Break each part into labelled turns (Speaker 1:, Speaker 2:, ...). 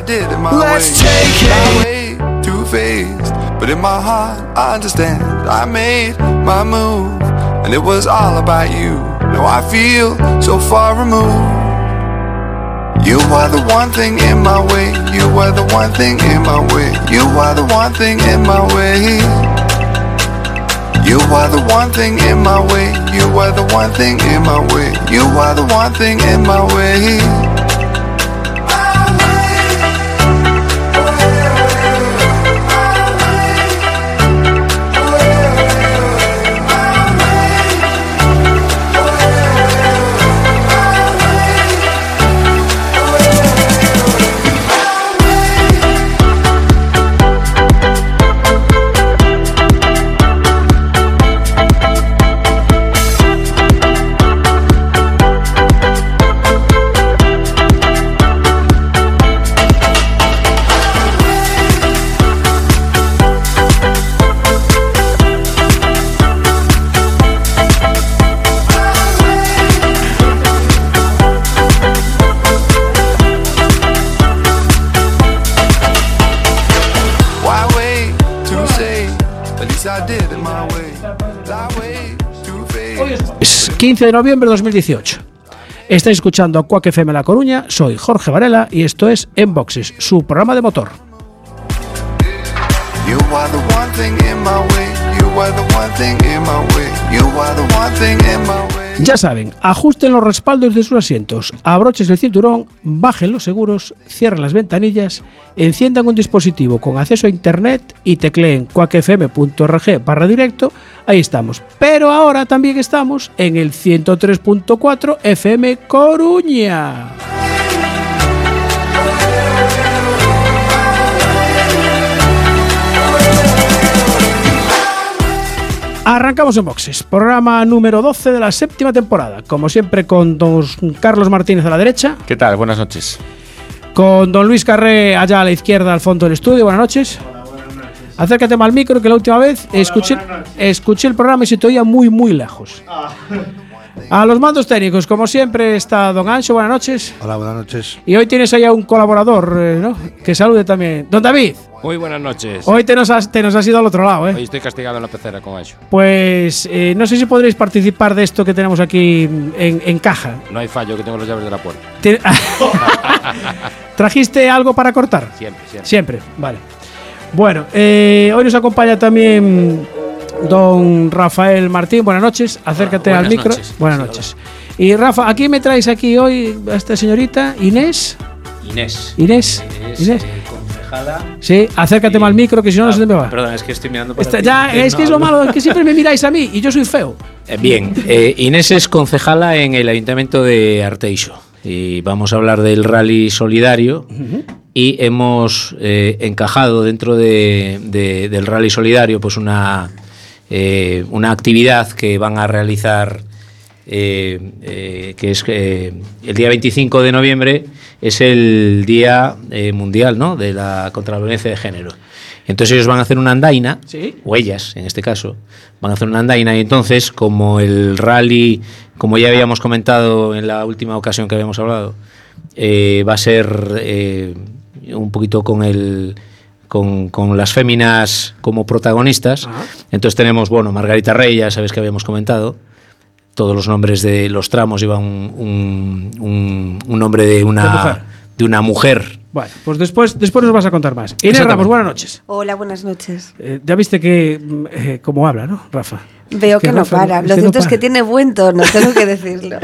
Speaker 1: I did it my Let's way. Take it. My way, too faced. But in my heart, I understand. I made my move, and it was all about you. Now I feel so far removed. You are the one thing in my way. You are the one thing in my way. You are the one thing in my way. You are the one thing in my way. You are the one thing in my way. You are the one thing in my way.
Speaker 2: 15 de noviembre de 2018. Estáis escuchando a Quack FM La Coruña, soy Jorge Varela y esto es Enboxes, su programa de motor. Ya saben, ajusten los respaldos de sus asientos, abrochen el cinturón, bajen los seguros, cierren las ventanillas, enciendan un dispositivo con acceso a internet y tecleen cuacfm.org barra directo. Ahí estamos. Pero ahora también estamos en el 103.4 FM Coruña. Arrancamos en boxes, programa número 12 de la séptima temporada. Como siempre, con don Carlos Martínez a la derecha.
Speaker 3: ¿Qué tal? Buenas noches.
Speaker 2: Con don Luis Carré allá a la izquierda, al fondo del estudio. Buenas noches. Hola, buenas noches. Acércate más al micro, que la última vez escuché, escuché el programa y se te oía muy, muy lejos. Ah. A los mandos técnicos, como siempre, está Don Ancho. Buenas noches.
Speaker 4: Hola, buenas noches.
Speaker 2: Y hoy tienes ahí a un colaborador, eh, ¿no? Que salude también. Don David.
Speaker 5: Muy buenas noches.
Speaker 2: Hoy te nos has, te nos has ido al otro lado, ¿eh?
Speaker 5: Hoy estoy castigado en la pecera con eso.
Speaker 2: Pues eh, no sé si podréis participar de esto que tenemos aquí en, caja.
Speaker 5: No hay fallo, que tengo las llaves de la puerta.
Speaker 2: ¿Trajiste algo para cortar?
Speaker 5: Siempre, siempre.
Speaker 2: Siempre, vale. Bueno, eh, hoy nos acompaña también don Rafael Martín. Buenas noches, acércate al micro. Buenas noches. Y Rafa, aquí me traes aquí hoy a esta señorita Inés.
Speaker 6: Inés.
Speaker 2: Inés.
Speaker 6: Inés. Eh, concejala.
Speaker 2: Sí, acércate más al micro que si no, no se te me va.
Speaker 6: Perdón, es que estoy mirando
Speaker 2: para Ya, es que es lo malo, es que siempre me miráis a mí y yo soy feo.
Speaker 6: Eh, bien, eh, Inés es concejala en el Ayuntamiento de Arteixo y vamos a hablar del rally solidario y hemos encajado dentro de, del rally solidario pues una eh, una actividad que van a realizar, eh, eh, que es el día 25 de noviembre, es el Día Mundial ¿no? de la contra la violencia de género. Entonces ellos van a hacer una andaina, o ellas en este caso, van a hacer una andaina y entonces como el rally, como ya habíamos comentado en la última ocasión que habíamos hablado, va a ser un poquito con el con, las féminas como protagonistas. Entonces tenemos, bueno, Margarita Rey, ya sabes que habíamos comentado. Todos los nombres de los tramos iban un, un, nombre de una, de una mujer.
Speaker 2: Bueno, pues después, después nos vas a contar más. Inés Ramos, buenas noches.
Speaker 7: Hola, buenas noches.
Speaker 2: Eh, ya viste que, eh, como habla, ¿no, Rafa?
Speaker 7: Veo que, no para. Lo cierto es que tiene buen tono, tengo que decirlo.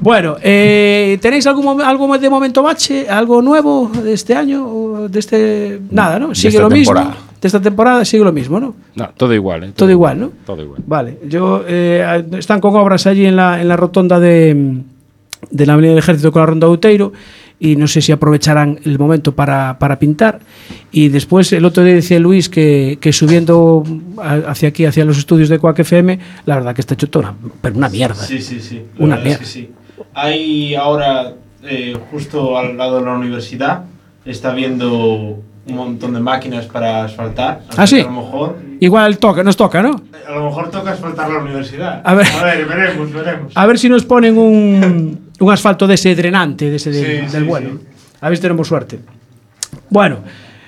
Speaker 2: bueno, eh, ¿tenéis algo, algo de momento bache? ¿Algo nuevo de este año? de este Nada, ¿no? Sigue lo mismo. De esta temporada sigue lo mismo, ¿no?
Speaker 5: No, todo igual.
Speaker 2: ¿eh? Todo, igual, ¿no?
Speaker 5: Todo igual.
Speaker 2: Vale. Yo, eh, están con obras allí en la, en la rotonda de, de la Avenida del Ejército con la Ronda de Uteiro y no sé si aprovecharán el momento para, para pintar. Y después el otro día decía Luis que, que, subiendo hacia aquí, hacia los estudios de Quack FM, la verdad que está hecho toda una, pero una mierda.
Speaker 8: Sí, sí, sí.
Speaker 2: una mierda.
Speaker 8: sí. Hay ahora, eh, justo al lado de la universidad, está viendo un montón de máquinas para asfaltar.
Speaker 2: Ah, sí.
Speaker 8: A lo mejor.
Speaker 2: Igual toca, nos toca, ¿no?
Speaker 8: A lo mejor toca asfaltar la universidad. A ver, a ver veremos, veremos.
Speaker 2: A ver si nos ponen un, un asfalto de ese drenante, de ese del vuelo. A ver si tenemos suerte. Bueno,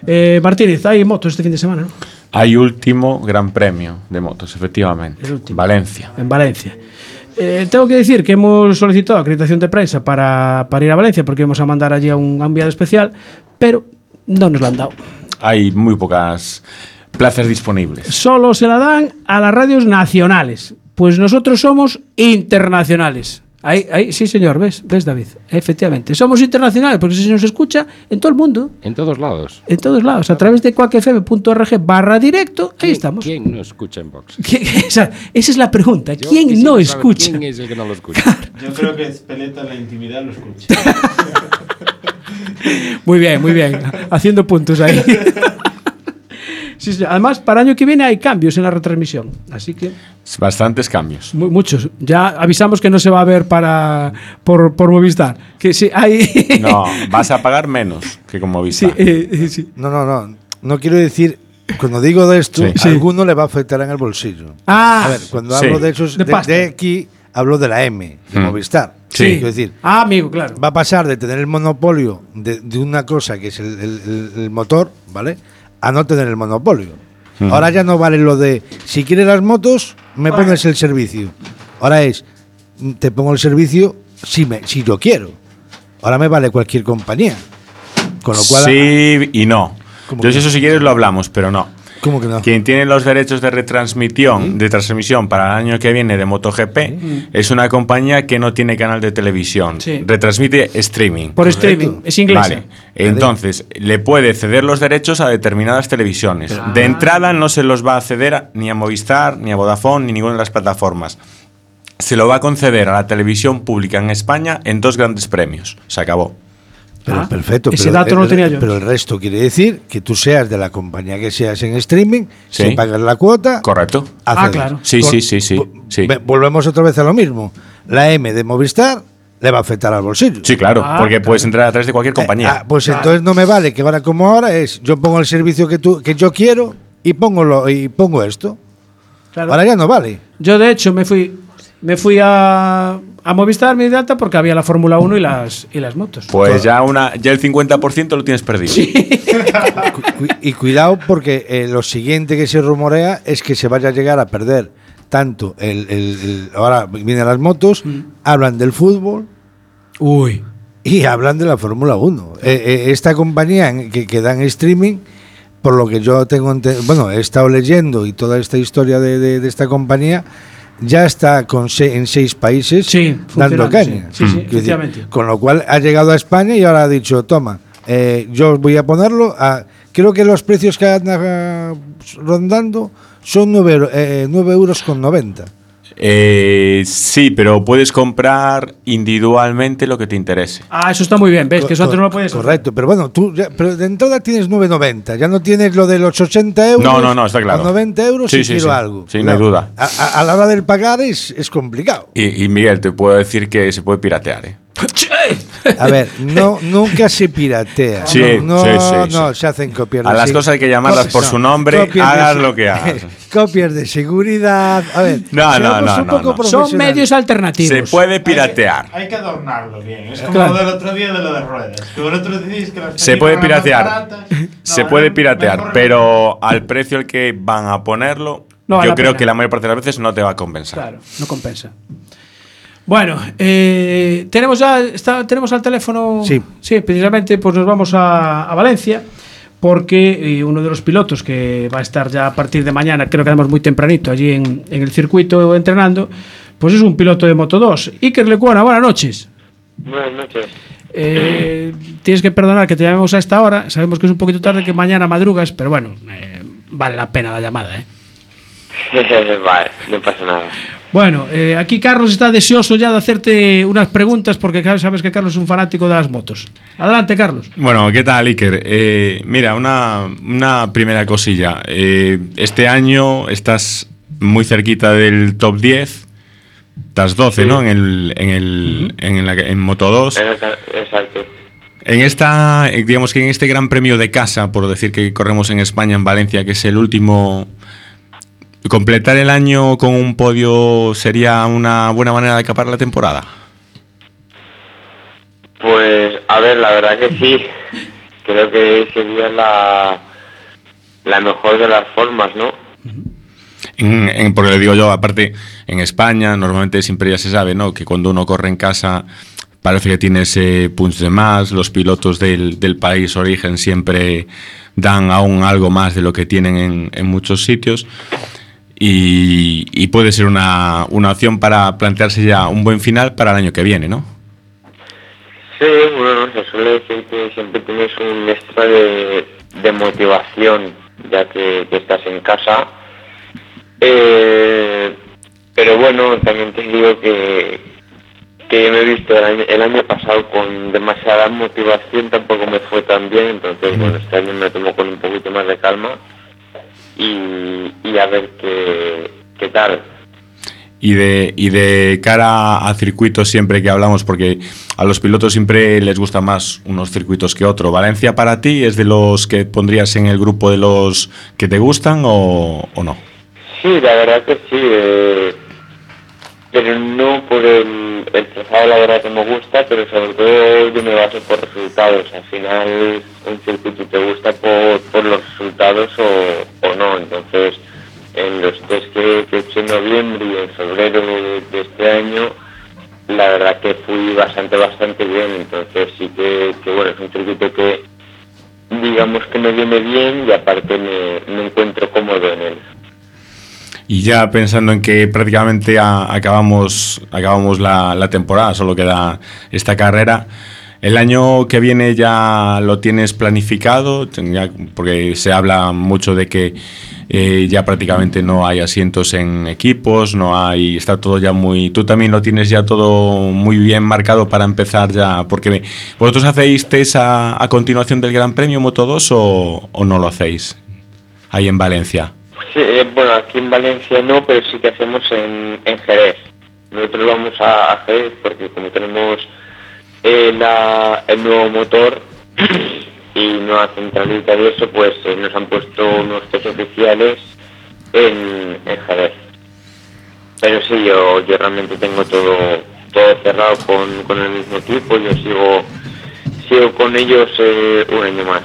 Speaker 2: eh, Martínez, hay motos este fin de semana, ¿no?
Speaker 3: Hay último gran premio de motos, efectivamente.
Speaker 2: El último.
Speaker 3: Valencia.
Speaker 2: En Valencia. Eh, tengo que decir que hemos solicitado acreditación de prensa para, para ir a Valencia porque vamos a mandar allí a un enviado especial, pero no nos la han dado.
Speaker 3: Hay muy pocas plazas disponibles.
Speaker 2: Solo se la dan a las radios nacionales, pues nosotros somos internacionales. Ahí, ahí, sí, señor, ves, ves, David. Efectivamente, somos internacionales porque se nos escucha en todo el mundo,
Speaker 5: En todos lados.
Speaker 2: en todos lados, a través de cuacfm.org barra directo. Ahí estamos.
Speaker 5: ¿Quién no escucha en Vox?
Speaker 2: ¿Quién- esa, esa es la pregunta.
Speaker 5: Yo
Speaker 2: ¿Quién no escucha?
Speaker 5: ¿Quién es el que no lo escucha?
Speaker 8: Yo creo que Speleta en la intimidad lo escucha.
Speaker 2: Muy bien, muy bien. Haciendo puntos ahí. Sí, sí. Además, para el año que viene hay cambios en la retransmisión. Así que
Speaker 3: Bastantes cambios.
Speaker 2: mu- muchos. Ya avisamos que no se va a ver para por, por Movistar. Que sí, hay.
Speaker 3: No, vas a pagar menos que
Speaker 2: Sí,
Speaker 3: Movistar.
Speaker 2: eh, eh, sí.
Speaker 4: No, no, no. No quiero decir. Cuando digo de esto,
Speaker 3: Sí.
Speaker 2: Sí.
Speaker 4: a alguno le va a afectar en el bolsillo.
Speaker 2: Ah,
Speaker 4: A ver, cuando
Speaker 3: Sí.
Speaker 4: hablo de esos,
Speaker 2: De
Speaker 4: de, de aquí, hablo de la M, de
Speaker 3: Mm.
Speaker 4: Movistar.
Speaker 3: Sí.
Speaker 4: Quiero decir,
Speaker 2: Ah, amigo, claro.
Speaker 4: va a pasar de tener el monopolio de, de una cosa que es el- el- el motor, ¿vale? A no tener el monopolio. Ahora ya no vale lo de, si quieres las motos, me pones el servicio. Ahora es, te pongo el servicio si, me, si yo quiero. Ahora me vale cualquier compañía. Con lo cual,
Speaker 3: sí y no.
Speaker 4: ¿Cómo
Speaker 3: Entonces
Speaker 4: que
Speaker 3: eso si quieres lo hablamos, pero no.
Speaker 4: ¿Cómo que no?
Speaker 3: Quien tiene los derechos de retransmisión, de transmisión para el año que viene de MotoGP es una compañía que no tiene canal de televisión.
Speaker 2: Sí.
Speaker 3: Retransmite streaming.
Speaker 2: Por streaming. Es inglesa.
Speaker 3: Vale. Entonces, le puede ceder los derechos a determinadas televisiones. De entrada no se los va a ceder a- ni a Movistar, ni a Vodafone, ni ninguna de las plataformas. Se lo va a conceder a la televisión pública en España en dos grandes premios. Se acabó.
Speaker 4: Pero
Speaker 2: Ah,
Speaker 4: perfecto.
Speaker 2: ese
Speaker 4: pero
Speaker 2: dato no lo
Speaker 4: el-
Speaker 2: tenía yo.
Speaker 4: Pero el resto quiere decir que tú seas de la compañía que seas en streaming,
Speaker 3: Sí.
Speaker 4: si pagas la cuota,
Speaker 3: Correcto.
Speaker 2: Ah, claro.
Speaker 3: Sí,
Speaker 4: Con-
Speaker 3: sí, sí, sí, sí.
Speaker 4: ve- Volvemos otra vez a lo mismo. La M de Movistar le va a afectar al bolsillo.
Speaker 3: Sí, claro,
Speaker 2: Ah,
Speaker 3: porque
Speaker 2: claro.
Speaker 3: puedes entrar a través de cualquier
Speaker 4: Eh,
Speaker 3: compañía.
Speaker 4: ah, pues entonces no me vale que ahora como ahora es yo pongo el servicio que tú que yo quiero y pongo lo, y pongo esto.
Speaker 2: Claro.
Speaker 4: Ahora ya no vale.
Speaker 2: Yo, de hecho, me fui, me fui a, a Movistar mi data porque había la Fórmula 1 y las, y las motos.
Speaker 3: Pues ya una ya el 50% lo tienes perdido.
Speaker 4: Y cuidado porque eh, lo siguiente que se rumorea es que se vaya a llegar a perder tanto el, el- el- ahora vienen las motos,
Speaker 2: Mm.
Speaker 4: hablan del fútbol
Speaker 2: Uy.
Speaker 4: y hablan de la Fórmula 1. Eh, eh, esta compañía que, que da en streaming, por lo que yo tengo, bueno, he estado leyendo y toda esta historia de, de- de esta compañía, ya está con se- en seis países
Speaker 2: Sí,
Speaker 4: dando caña.
Speaker 2: sí. Sí,
Speaker 4: decir, con lo cual ha llegado a España y ahora ha dicho, toma, eh, yo os voy a ponerlo a... Creo que los precios que andan rondando son 9, euros con 90.
Speaker 3: Eh, sí, pero puedes comprar individualmente lo que te interese.
Speaker 2: Ah, eso está muy bien. ¿Ves? Que eso antes no lo puedes hacer.
Speaker 4: Correcto, pero bueno, tú ya- pero de entrada tienes 9,90. Ya no tienes lo de los 80 euros.
Speaker 3: No, no, no, está claro.
Speaker 4: A 90 euros
Speaker 3: Sí,
Speaker 4: si
Speaker 3: sí,
Speaker 4: quiero
Speaker 3: sí.
Speaker 4: algo.
Speaker 3: Sí, no hay
Speaker 4: Claro,
Speaker 3: duda.
Speaker 4: A, a- a la hora del pagar es, es complicado.
Speaker 3: Y, y, Miguel, te puedo decir que se puede piratear. ¿eh?
Speaker 4: A ver, no, nunca se piratea.
Speaker 3: Sí,
Speaker 4: no,
Speaker 3: sí,
Speaker 4: no,
Speaker 3: sí,
Speaker 4: no,
Speaker 3: sí.
Speaker 4: se hacen copias. de
Speaker 3: A las cosas hay que llamarlas por su nombre,
Speaker 4: de
Speaker 3: hagas lo que hagas.
Speaker 4: copias de seguridad. A ver,
Speaker 3: No, no, no,
Speaker 4: un
Speaker 3: no,
Speaker 4: poco
Speaker 3: no.
Speaker 2: Son medios alternativos.
Speaker 3: Se puede piratear.
Speaker 8: Hay que adornarlo bien. Es como
Speaker 2: Claro.
Speaker 8: lo del otro día de lo de ruedas. Que vosotros decís que las
Speaker 3: Se puede piratear. Se puede piratear, pero al precio al que van a ponerlo, yo creo
Speaker 2: pena.
Speaker 3: que la mayor parte de las veces no te va a compensar.
Speaker 2: Claro, no compensa. Bueno, eh, tenemos ya está, tenemos al teléfono.
Speaker 4: Sí.
Speaker 2: Sí, precisamente pues nos vamos a, a Valencia porque eh, uno de los pilotos que va a estar ya a partir de mañana, creo que además muy tempranito allí en, en el circuito entrenando, pues es un piloto de Moto 2. Iker Lecuona, buenas noches.
Speaker 9: Buenas noches.
Speaker 2: Eh, tienes que perdonar que te llamemos a esta hora. Sabemos que es un poquito tarde, que mañana madrugas, pero bueno, eh, vale la pena la llamada. ¿eh?
Speaker 9: vale, no pasa nada.
Speaker 2: Bueno, eh, aquí Carlos está deseoso ya de hacerte unas preguntas porque sabes que Carlos es un fanático de las motos. Adelante, Carlos.
Speaker 3: Bueno, ¿qué tal, Iker? Eh, mira, una, una primera cosilla. Eh, este año estás muy cerquita del top 10. Estás 12,
Speaker 9: Sí.
Speaker 3: ¿no? En, el, en, el, en, la- en Moto 2.
Speaker 9: Exacto.
Speaker 3: En esta, eh, digamos que en este gran premio de casa, por decir que corremos en España, en Valencia, que es el último, completar el año con un podio sería una buena manera de acabar la temporada.
Speaker 9: Pues, a ver, la verdad que sí. creo que sería la, la mejor de las formas, ¿no?
Speaker 3: En, en- porque le digo yo, aparte, en España normalmente siempre ya se sabe, ¿no? Que cuando uno corre en casa parece que tiene ese punch de más, los pilotos del, del país origen siempre dan aún algo más de lo que tienen en, en muchos sitios y, y puede ser una, una opción para plantearse ya un buen final para el año que viene, ¿no?
Speaker 9: Sí, bueno, se suele decir que siempre tienes un extra de, de motivación ya que, que estás en casa. Eh, pero bueno, también te digo que, que me he visto el año, el año pasado con demasiada motivación, tampoco me fue tan bien, entonces bueno, este año me tomo con un poquito más de calma y, y a ver qué, qué tal.
Speaker 3: Y de, y de cara a circuitos siempre que hablamos, porque a los pilotos siempre les gustan más unos circuitos que otro. ¿Valencia para ti es de los que pondrías en el grupo de los que te gustan o, o no?
Speaker 9: Sí, la verdad que sí, eh, pero no por el, el trazado, la verdad que me gusta, pero sobre todo yo me baso por resultados. Al final un circuito te gusta por, por los resultados o, o no. Entonces, en los test que, que he hecho en noviembre y en febrero de, de este año, la verdad que fui bastante, bastante bien. Entonces sí que, que bueno, es un circuito que digamos que me viene bien y aparte me, me encuentro cómodo en él.
Speaker 3: Y ya pensando en que prácticamente acabamos, acabamos la, temporada, solo queda esta carrera. ¿El año que viene ya lo tienes planificado? Porque se habla mucho de que eh, ya prácticamente no hay asientos en equipos, no hay, está todo ya muy... Tú también lo tienes ya todo muy bien marcado para empezar ya, porque vosotros hacéis test a, continuación del Gran Premio Moto 2 o, o no lo hacéis ahí en Valencia.
Speaker 9: Sí, eh, bueno, aquí en Valencia no, pero sí que hacemos en, en Jerez. Nosotros vamos a, a Jerez porque como tenemos eh, la- el nuevo motor y nueva centralita y eso, pues eh, nos han puesto unos test oficiales en, en Jerez. Pero sí, yo, yo realmente tengo todo, todo cerrado con, con el mismo equipo, yo sigo, sigo con ellos un año más.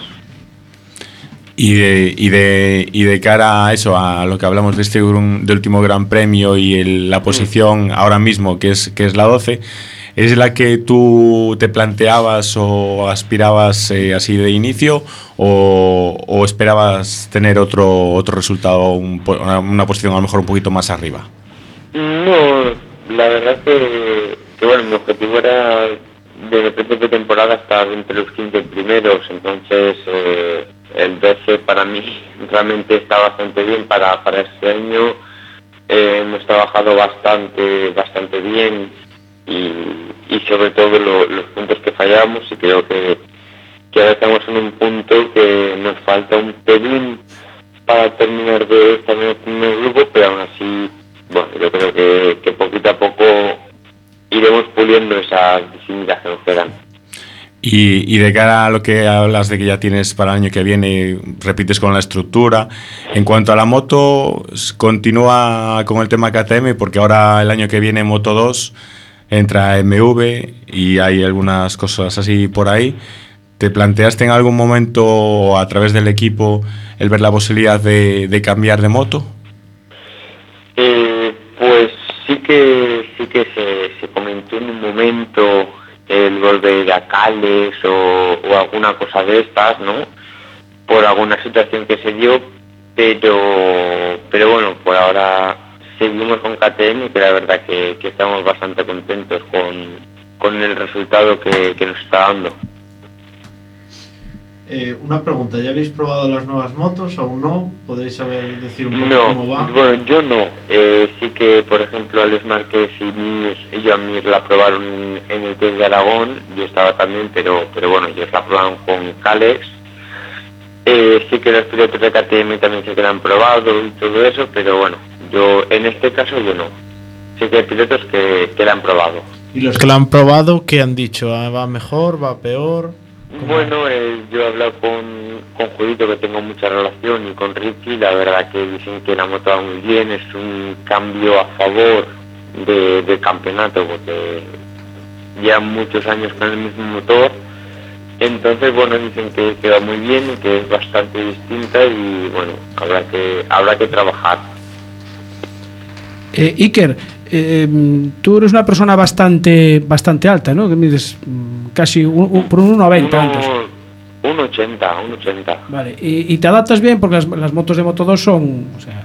Speaker 3: Y de, y, de, y de cara a eso, a lo que hablamos de este de último Gran Premio y el- la posición ahora mismo, que es, que es la 12, ¿es la que tú te planteabas o aspirabas eh, así de inicio o, o esperabas tener otro, otro resultado, un una posición a lo mejor un poquito más arriba?
Speaker 9: No, la verdad que, que, bueno, mi objetivo era desde principio de temporada estar entre los 15 primeros, entonces eh, el 12 para mí realmente está bastante bien para, para este año. Eh, hemos trabajado bastante, bastante bien y, y sobre todo lo- los puntos que fallamos y creo que, que ahora estamos en un punto que nos falta un pelín para terminar de estar en el primer grupo, pero aún así, bueno, yo creo que, que poquito a poco iremos puliendo esas disciplinas que nos quedan.
Speaker 3: Y, y de cara a lo que hablas de que ya tienes para el año que viene, repites con la estructura. En cuanto a la moto, continúa con el tema KTM, porque ahora el año que viene Moto 2 entra MV y hay algunas cosas así por ahí. ¿Te planteaste en algún momento a través del equipo el ver la posibilidad de, de cambiar de moto?
Speaker 9: Eh, pues sí que sí que se, comentó en un momento el volver a Cales o, alguna cosa de estas, ¿no? Por alguna situación que se dio, pero pero bueno, por ahora seguimos con KTM que la verdad que, estamos bastante contentos con, con el resultado que nos está dando.
Speaker 8: Eh, una pregunta, ¿ya habéis probado las nuevas motos o no? ¿Podéis saber decir un poco
Speaker 9: No,
Speaker 8: cómo va?
Speaker 9: bueno, yo no. Eh, sí que, por ejemplo, Alex Márquez y, Mir, y Joan la probaron en el test de Aragón, yo estaba también, pero, pero bueno, ellos la probaron con Calex. Eh, sí que los pilotos de KTM también se que la han probado y todo eso, pero bueno, yo en este caso yo no. Sí que hay pilotos que, que la han probado.
Speaker 8: ¿Y los que la han probado, qué han dicho? Ah, ¿Va mejor? ¿Va peor?
Speaker 9: Bueno, eh, yo he hablado con, con Judito, que tengo mucha relación, y con Ricky, la verdad que dicen que la moto va muy bien, es un cambio a favor de, del campeonato, porque llevan muchos años con el mismo motor, Entonces, bueno, dicen que queda muy bien y que es bastante distinta y bueno, habrá que habrá que trabajar.
Speaker 2: Eh, Iker, eh, tú eres una persona bastante bastante alta, ¿no? Que mides mm, casi un, un- por un 1,90 antes.
Speaker 9: Un 80, un 80.
Speaker 2: Vale, y, y te adaptas bien porque las, las motos de Moto 2 son, o sea,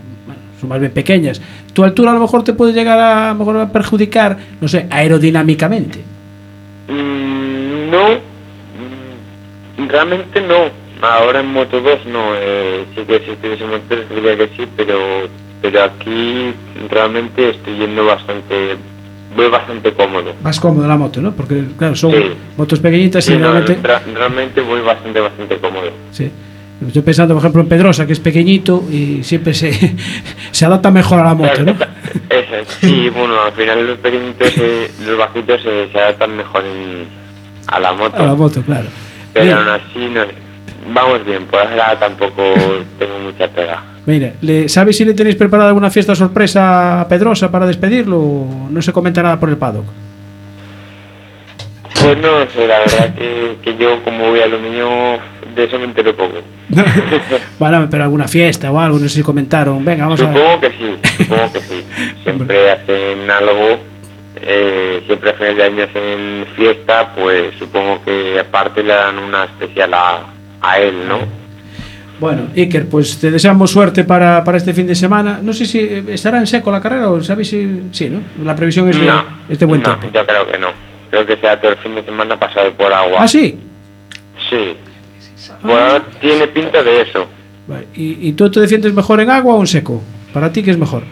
Speaker 2: son más bien pequeñas. Tu altura a lo mejor te puede llegar a, a mejor a perjudicar, no sé, aerodinámicamente.
Speaker 9: Mm, no, mm, realmente no. Ahora en Moto 2 no. Eh, sí que si estuviese en Moto 3 diría que sí, pero, pero aquí realmente estoy yendo bastante, voy bastante cómodo.
Speaker 2: Más cómodo la moto, ¿no? Porque, claro, son
Speaker 9: Sí.
Speaker 2: motos pequeñitas y
Speaker 9: no,
Speaker 2: realmente...
Speaker 9: realmente voy bastante, bastante cómodo.
Speaker 2: Sí. Estoy pensando, por ejemplo, en Pedrosa, que es pequeñito y siempre se, se adapta mejor a la moto, ¿no?
Speaker 9: Eso, sí, bueno, al final los pequeñitos, eh, los bajitos eh, se adaptan mejor en- a la moto.
Speaker 2: A la moto, claro.
Speaker 9: Pero aún así, no, vamos bien, por ahora tampoco tengo mucha pega.
Speaker 2: Mira, ¿le- ¿sabes si le tenéis preparada alguna fiesta sorpresa a Pedrosa para despedirlo o no se comenta nada por el paddock?
Speaker 9: Pues no sé, la verdad que, que yo como voy al mío, de eso me entero poco.
Speaker 2: Bueno, pero alguna fiesta o algo, no sé si comentaron. Venga, vamos a
Speaker 9: Supongo que sí, supongo que sí. Siempre hacen algo, eh, siempre a final de año hacen fiesta, pues supongo que aparte le dan una especial a, a él, ¿no?
Speaker 2: Bueno, Iker, pues te deseamos suerte para, para este fin de semana. No sé si eh, estará en seco la carrera o sabéis si. Sí, ¿no? La previsión es
Speaker 9: No,
Speaker 2: de buen
Speaker 9: no,
Speaker 2: tiempo.
Speaker 9: yo creo que no. Creo que sea todo el fin de semana pasado por agua.
Speaker 2: Ah, sí.
Speaker 9: Sí. Por ahora tiene pinta de eso.
Speaker 2: Vale, ¿Y, y tú te defiendes mejor en agua o en seco? Para ti, ¿qué es mejor?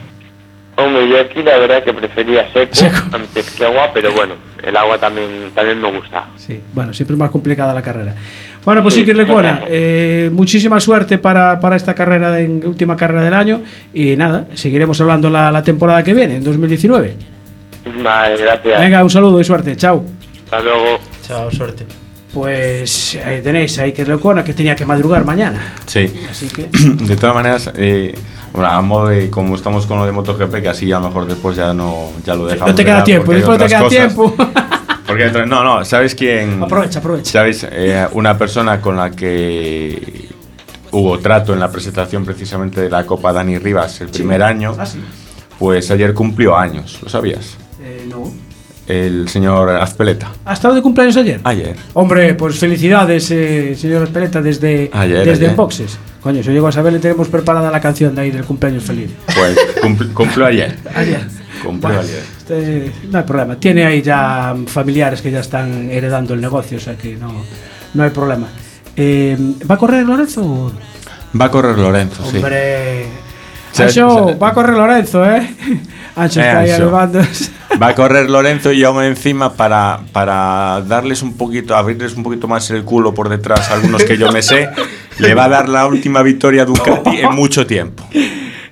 Speaker 9: Hombre, yo aquí la verdad que prefería seco,
Speaker 2: Seco.
Speaker 9: antes que agua, pero bueno, el agua también, también me gusta.
Speaker 2: Sí, bueno, siempre es más complicada la carrera. Bueno, pues
Speaker 9: Sí.
Speaker 2: Iker Lecuona, eh, muchísima suerte para, para esta carrera, de, última carrera del año. Y nada, seguiremos hablando la, la temporada que viene, en 2019.
Speaker 9: Vale, gracias.
Speaker 2: Venga, un saludo y suerte. Chao.
Speaker 9: Hasta luego.
Speaker 8: Chao, suerte.
Speaker 2: Pues ahí tenéis a Iker Lecuona, que tenía que madrugar mañana.
Speaker 3: Sí.
Speaker 2: Así que.
Speaker 3: De todas maneras, eh, bueno, a modo de como estamos con lo de MotoGP, que así a lo mejor después ya no ya lo dejamos.
Speaker 2: No te
Speaker 3: de
Speaker 2: queda
Speaker 3: lado,
Speaker 2: tiempo, después te
Speaker 3: otras
Speaker 2: queda
Speaker 3: cosas.
Speaker 2: tiempo.
Speaker 3: Porque no, no, ¿sabes quién?
Speaker 2: Aprovecha, aprovecha.
Speaker 3: ¿Sabes? Eh, una persona con la que hubo trato en la presentación precisamente de la Copa Dani Rivas el primer año,
Speaker 2: Ah, sí.
Speaker 3: pues ayer cumplió años, ¿lo sabías?
Speaker 2: Eh, no.
Speaker 3: El señor Azpeleta.
Speaker 2: ¿Ha estado de cumpleaños ayer?
Speaker 3: Ayer.
Speaker 2: Hombre, pues felicidades, eh, señor Peleta, desde,
Speaker 3: Ayer,
Speaker 2: desde
Speaker 3: ayer.
Speaker 2: Boxes. Coño, si yo llego a saber, le tenemos preparada la canción de ahí del cumpleaños feliz.
Speaker 3: Pues cumpl- cumplió ayer.
Speaker 2: Ayer.
Speaker 3: Cumplió
Speaker 2: Bueno,
Speaker 3: ayer.
Speaker 2: Este, no hay problema. Tiene ahí ya familiares que ya están heredando el negocio, o sea que no, no hay problema. Eh, ¿Va a correr Lorenzo?
Speaker 3: Va a correr Lorenzo, sí.
Speaker 2: Hombre.
Speaker 3: ¿Sabes-
Speaker 2: Ancho, va a correr Lorenzo, ¿eh? Ancho
Speaker 3: Eh,
Speaker 2: está ahí
Speaker 3: Ancho. Va a correr Lorenzo y aún encima para, para darles un poquito, abrirles un poquito más el culo por detrás a algunos que yo me sé, le va a dar la última victoria a Ducati en mucho tiempo.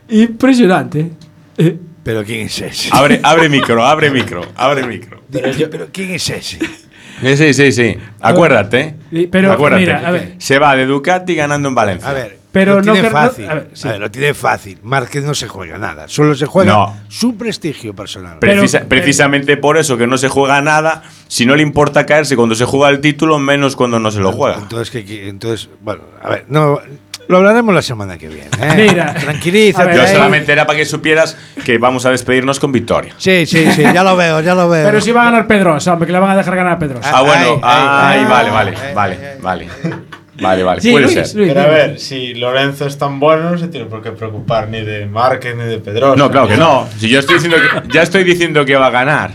Speaker 2: Impresionante. Eh,
Speaker 4: Pero ¿quién es ese?
Speaker 3: Abre, abre micro, abre micro, abre micro.
Speaker 4: Pero, ¿quién es ese?
Speaker 3: Sí, sí, sí, sí. Acuérdate.
Speaker 2: Pero,
Speaker 3: Acuérdate.
Speaker 2: mira, a ver.
Speaker 3: Se va de Ducati ganando en Valencia.
Speaker 4: A ver,
Speaker 2: Pero
Speaker 4: lo
Speaker 2: no
Speaker 4: tiene
Speaker 2: que- no-
Speaker 4: fácil.
Speaker 2: a ver, sí.
Speaker 4: A ver, lo tiene fácil. Márquez no se juega nada. Solo se juega
Speaker 3: No.
Speaker 4: su prestigio personal.
Speaker 3: Precisa-
Speaker 2: pero-
Speaker 3: precisamente por eso que no se juega nada. Si no le importa caerse cuando se juega el título, menos cuando no se lo juega.
Speaker 4: Entonces, ¿qué- qué- entonces, bueno, a ver, no, lo hablaremos la semana que viene. ¿eh?
Speaker 2: Mira.
Speaker 4: tranquilízate.
Speaker 2: Ver,
Speaker 3: Yo
Speaker 2: ahí-
Speaker 3: solamente era para que supieras que vamos a despedirnos con victoria.
Speaker 4: Sí, sí, sí, ya lo veo, ya lo veo.
Speaker 2: Pero si va a ganar Pedrosa, hombre, que le van a dejar ganar a Pedrosa.
Speaker 3: Ah, bueno,
Speaker 4: Ay,
Speaker 3: ay,
Speaker 4: ay,
Speaker 3: vale,
Speaker 4: ay,
Speaker 3: vale,
Speaker 4: ay,
Speaker 3: vale,
Speaker 4: ay,
Speaker 3: vale. Vale, vale,
Speaker 2: Sí,
Speaker 3: puede
Speaker 2: Luis,
Speaker 3: ser.
Speaker 2: Luis,
Speaker 8: Pero a
Speaker 2: Luis.
Speaker 8: ver, si Lorenzo es tan bueno, no se tiene por qué preocupar ni de Márquez ni de Pedrosa.
Speaker 3: No, claro que no. Si yo estoy diciendo que, ya estoy diciendo que va a ganar.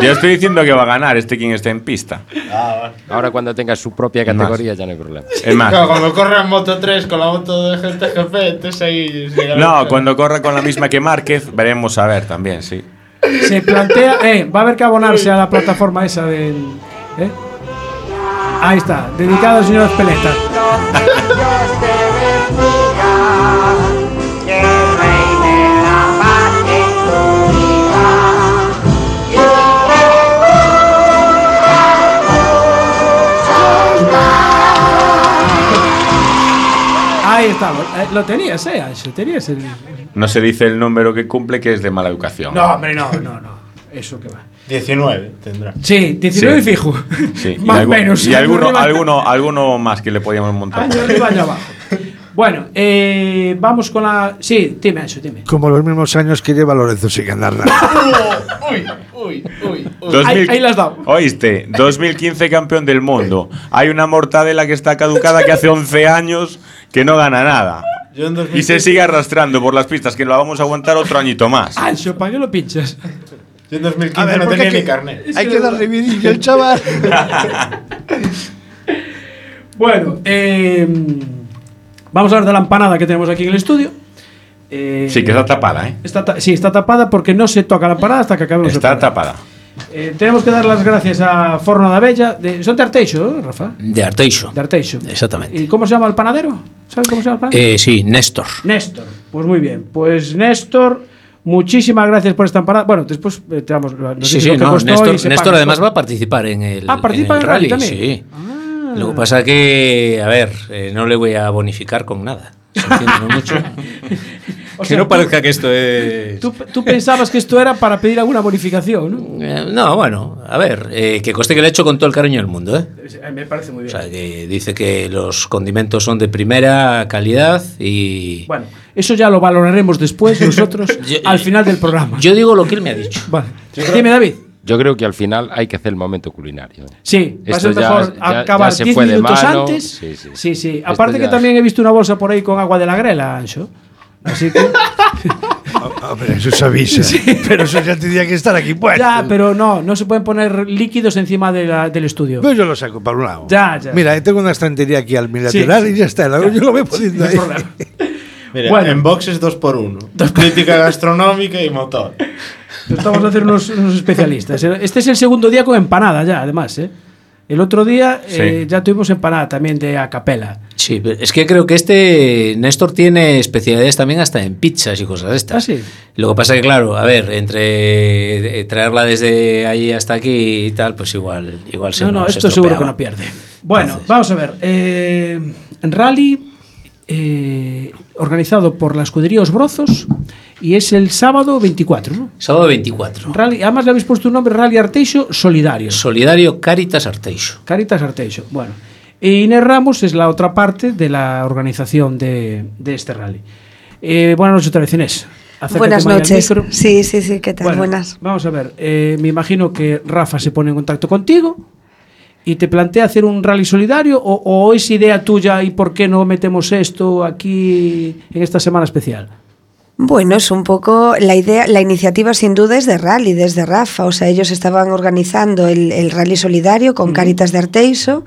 Speaker 3: Ya estoy diciendo que va a ganar este quien esté en pista.
Speaker 8: Ah.
Speaker 5: Ahora cuando tenga su propia
Speaker 3: más.
Speaker 5: categoría ya no hay problema.
Speaker 3: Es más,
Speaker 8: Claro, cuando corre en Moto 3 con la moto de GTGP, entonces ahí.
Speaker 3: no, cuando corra con la misma que Márquez, veremos a ver también, sí.
Speaker 2: Se plantea, eh, va a haber que abonarse a la plataforma esa de. ¿eh? Ahí está, dedicado al señor Espeleta. Ahí está, lo, eh, lo tenías, eh, Ancho, tenías el.
Speaker 3: No se dice el número que cumple, que es de mala educación.
Speaker 2: No, hombre, no, no, no. Eso que va.
Speaker 8: 19 tendrá.
Speaker 2: Sí, 19
Speaker 3: Sí.
Speaker 2: fijo.
Speaker 3: Sí,
Speaker 2: Más o
Speaker 3: algu-
Speaker 2: menos.
Speaker 3: Y alguno, alguno, alguno más que le podíamos montar.
Speaker 2: Año arriba, año abajo. Bueno, eh, vamos con la. Sí, dime, Ancho, dime.
Speaker 4: Como los mismos años que lleva Lorenzo sin ganar nada.
Speaker 8: Uy, uy, uy.
Speaker 3: 2000
Speaker 2: Ahí- ahí la has dado.
Speaker 3: Oíste, 2015 campeón del mundo. Hay una mortadela que está caducada que hace 11 años que no gana nada.
Speaker 8: Yo en
Speaker 3: Y
Speaker 8: 2015
Speaker 3: se sigue arrastrando por las pistas que la vamos a aguantar otro añito más.
Speaker 2: Ancho, ¿para qué lo pinchas?
Speaker 8: Yo en 2015
Speaker 4: A ver,
Speaker 8: no tenía
Speaker 4: hay
Speaker 8: ni
Speaker 4: que-
Speaker 8: carnet.
Speaker 4: Hay que darle vidillo al chaval.
Speaker 2: Bueno, eh, vamos a hablar de la empanada que tenemos aquí en el estudio. Eh,
Speaker 3: Sí, que está tapada, ¿eh?
Speaker 2: Está ta- sí, está tapada porque no se toca la empanada hasta que acabemos el
Speaker 3: Está tapada.
Speaker 2: Eh, tenemos que dar las gracias a Forno da Bella. De, son de Arteixo, ¿eh, Rafa?
Speaker 6: De Arteixo.
Speaker 2: De Arteixo.
Speaker 6: Exactamente.
Speaker 2: ¿Y cómo se llama el panadero? ¿Sabes cómo se llama el panadero?
Speaker 6: Eh, sí, Néstor.
Speaker 2: Néstor. Pues muy bien. Pues Néstor, muchísimas gracias por esta empanada. Bueno, después eh, te damos. nos
Speaker 6: Sí, sí,
Speaker 2: que
Speaker 6: no, Néstor,
Speaker 2: se
Speaker 6: Néstor
Speaker 2: paga
Speaker 6: además va a participar en el,
Speaker 2: Ah, participa en el rally también. Ah.
Speaker 6: Sí. Lo que pasa que, a ver, no le voy a bonificar con nada. sintiéndolo mucho.
Speaker 2: O
Speaker 6: que
Speaker 2: sea,
Speaker 6: no
Speaker 2: tú-
Speaker 6: parezca que esto es.
Speaker 2: Tú, tú pensabas que esto era para pedir alguna bonificación, ¿no?
Speaker 6: Eh, no, bueno, a ver, eh, que coste que le he hecho con todo el cariño del mundo, ¿eh?
Speaker 2: Eh, Me parece muy
Speaker 6: O
Speaker 2: bien.
Speaker 6: sea, que dice que los condimentos son de primera calidad y.
Speaker 2: Bueno, eso ya lo valoraremos después nosotros
Speaker 6: Yo-
Speaker 2: al final del programa.
Speaker 6: Yo digo lo que él me ha dicho.
Speaker 2: Vale. Dime, David.
Speaker 5: Yo creo que al final hay que hacer el momento culinario. ¿eh?
Speaker 2: Sí, va a
Speaker 5: Esto
Speaker 2: ser
Speaker 5: ya-
Speaker 2: mejor
Speaker 5: ya-
Speaker 2: acabar
Speaker 5: ya se
Speaker 2: 10
Speaker 5: fue de
Speaker 2: minutos
Speaker 5: mano.
Speaker 2: antes.
Speaker 5: Sí, sí.
Speaker 2: sí. sí. Aparte que
Speaker 5: ya-
Speaker 2: también he visto una bolsa por ahí con agua de la grela, Ancho. Así que.
Speaker 4: Hombre, eso se avisa. Pero eso ya tendría que estar aquí puesto.
Speaker 2: ya, pero no, no se pueden poner líquidos encima de la- del estudio.
Speaker 4: Pero yo lo saco para un lado.
Speaker 2: Ya, ya.
Speaker 4: Mira, tengo una estantería aquí al mi lateral
Speaker 2: Sí, sí.
Speaker 4: y ya está. Yo lo voy poniendo
Speaker 2: No hay
Speaker 4: ahí.
Speaker 2: problema.
Speaker 8: Mira,
Speaker 2: Bueno.
Speaker 8: en boxes 2x1. Crítica gastronómica y motor.
Speaker 2: Estamos a hacer unos, unos especialistas. Este es el segundo día con empanada ya, además, ¿eh? El otro día eh, ya tuvimos empanada también de a capela.
Speaker 6: Sí, es que creo que este Néstor tiene especialidades también hasta en pizzas y cosas de estas.
Speaker 2: ¿Ah, sí?
Speaker 6: Lo que pasa que, claro, a ver, entre eh, traerla desde allí hasta aquí y tal, pues igual, igual se
Speaker 2: No, no, esto seguro que no pierde. Bueno, vamos a ver. eh, rally eh, organizado por la escudería Os Brozos y es el sábado 24, ¿no?
Speaker 6: Sábado 24.
Speaker 2: Rally, además le habéis puesto un nombre Rally Arteixo Solidario.
Speaker 6: Solidario Caritas Arteixo.
Speaker 2: Caritas Arteixo. Bueno. E Inés Ramos es la otra parte de la organización de, de este rally. Eh, buenas noches otra vez, Inés. Acércate
Speaker 7: Buenas noches. Sí, sí, sí, ¿qué tal?
Speaker 2: Bueno,
Speaker 7: Buenas.
Speaker 2: Vamos a ver. eh, me imagino que Rafa se pone en contacto contigo y te plantea hacer un rally solidario o, o es idea tuya y por qué no metemos esto aquí en esta semana especial.
Speaker 7: Bueno, es un poco la idea, la iniciativa sin duda es de Rally, desde Rafa. O sea, ellos estaban organizando el, el Rally Solidario con Caritas de Arteiso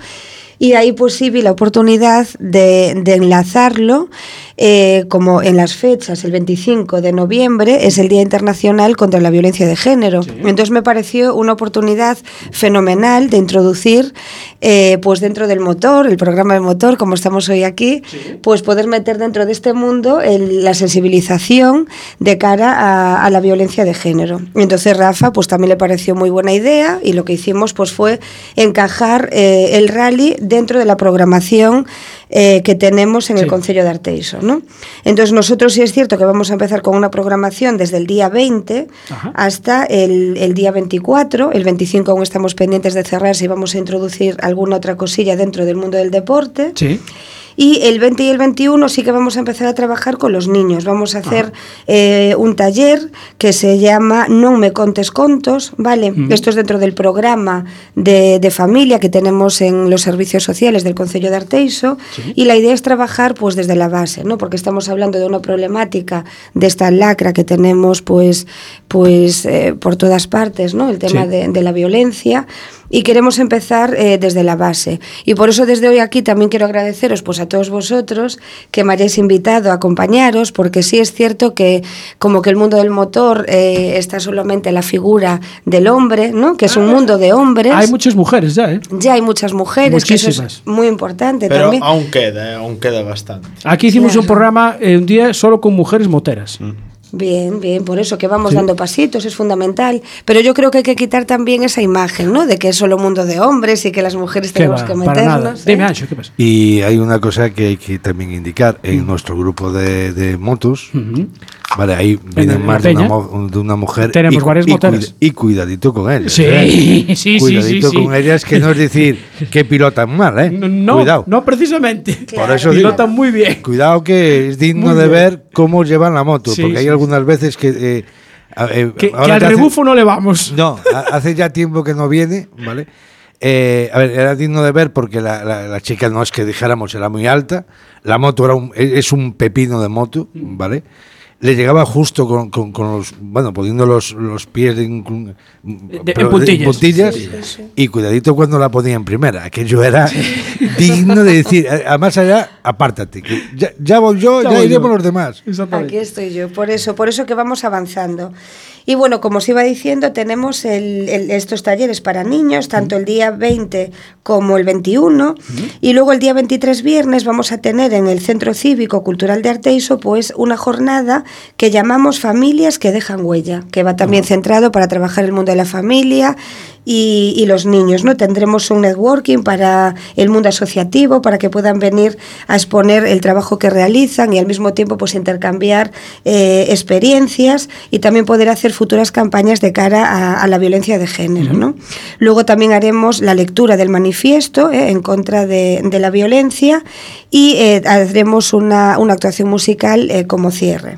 Speaker 7: y ahí pues sí vi la oportunidad de, de enlazarlo eh, como en las fechas, el 25 de noviembre es el Día Internacional contra la Violencia de Género. Entonces me pareció una oportunidad fenomenal de introducir eh, pues dentro del motor, el programa de motor, como estamos hoy aquí, pues poder meter dentro de este mundo el- la sensibilización de cara a, a la violencia de género. Entonces Rafa pues también le pareció muy buena idea y lo que hicimos pues fue encajar eh, el rally dentro de la programación eh, que tenemos en el Concello de Arteiso. ¿no? Entonces nosotros sí es cierto que vamos a empezar con una programación desde el día 20
Speaker 2: Ajá.
Speaker 7: hasta el, el día 24. El 25 aún estamos pendientes de cerrar si vamos a introducir alguna otra cosilla dentro del mundo del deporte.
Speaker 2: Sí.
Speaker 7: Y el 20 y el 21 sí que vamos a empezar a trabajar con los niños. Vamos a hacer eh, un taller que se llama No me contes contos, ¿vale? Esto es dentro del programa de, de familia que tenemos en los servicios sociales del Concello de Arteiso. Y la idea es trabajar pues desde la base, ¿no? Porque estamos hablando de una problemática de esta lacra que tenemos pues, pues eh, por todas partes, ¿no? El tema
Speaker 2: Sí.
Speaker 7: de, de la violencia y queremos empezar eh, desde la base. Y por eso desde hoy aquí también quiero agradeceros pues a todos vosotros que me hayáis invitado a acompañaros, porque sí es cierto que como que el mundo del motor eh, está solamente la figura del hombre, ¿no? Que es un mundo de hombres.
Speaker 2: Hay muchas mujeres ya, ¿eh?
Speaker 7: ya hay muchas mujeres, que eso
Speaker 2: Muchísimas.
Speaker 7: es muy importante
Speaker 8: Pero
Speaker 7: también.
Speaker 8: aún queda, eh, aún queda bastante.
Speaker 2: Aquí hicimos
Speaker 7: Claro.
Speaker 2: un programa eh, un día solo con mujeres moteras.
Speaker 7: Bien, bien, por eso que vamos dando pasitos, es fundamental. Pero yo creo que hay que quitar también esa imagen, ¿no? De que es solo mundo de hombres y que las mujeres
Speaker 2: ¿Qué
Speaker 7: tenemos
Speaker 2: va?
Speaker 7: que
Speaker 2: Para nada.
Speaker 7: meternos. ¿eh?
Speaker 2: Dime, Ancho, ¿qué pasa?
Speaker 4: Y hay una cosa que hay que también indicar. En nuestro grupo de, de motos. Vale, ahí vienen
Speaker 2: la
Speaker 4: más de una, de mujer.
Speaker 2: Tenemos
Speaker 4: y,
Speaker 2: varias
Speaker 4: y, cuida- y cuidadito con ellas.
Speaker 2: Sí,
Speaker 4: ¿eh?
Speaker 2: sí, sí,
Speaker 4: Cuidadito
Speaker 2: sí, sí.
Speaker 4: con ellas, que no es decir que pilotan mal, ¿eh?
Speaker 2: No,
Speaker 4: Cuidado.
Speaker 2: no precisamente.
Speaker 4: Por eso digo,
Speaker 2: Pilotan muy bien.
Speaker 4: Cuidado que es digno de ver cómo llevan la moto,
Speaker 2: Sí,
Speaker 4: porque hay
Speaker 2: sí,
Speaker 4: algunas veces que... eh, eh,
Speaker 2: Que,
Speaker 4: ahora
Speaker 2: que al
Speaker 4: hace-
Speaker 2: rebufo no le vamos.
Speaker 4: No, ha- hace ya tiempo que no viene, ¿vale? Eh, a ver, era digno de ver porque la, la- la chica no es que dijéramos era muy alta, la moto era un, e- es un pepino de moto, ¿vale? Le llegaba justo con, con- con los, bueno, poniendo los, los pies en, pero
Speaker 2: en puntillas.
Speaker 4: y cuidadito cuando la ponía en primera, aquello era digno de decir, eh, a más allá, apártate, que ya, ya voy yo,
Speaker 2: Ya
Speaker 4: ya,
Speaker 2: voy
Speaker 4: iremos
Speaker 2: yo.
Speaker 4: los demás.
Speaker 7: Aquí estoy yo, por eso, por eso que vamos avanzando. Y bueno, como os iba diciendo, tenemos el- el- estos talleres para niños, tanto el día 20 como el 21, y luego el día 23 viernes vamos a tener en el Centro Cívico Cultural de Arteiso pues una jornada que llamamos Familias que dejan huella, que va también centrado para trabajar el mundo de la familia y, y los niños, ¿no? Tendremos un networking para el mundo asociativo, para que puedan venir a exponer el trabajo que realizan y al mismo tiempo pues intercambiar eh, experiencias y también poder hacer futuras campañas de cara a, a la violencia de género, ¿no? Luego también haremos la lectura del manifiesto eh, en contra de, de la violencia y eh, haremos una, una actuación musical como cierre.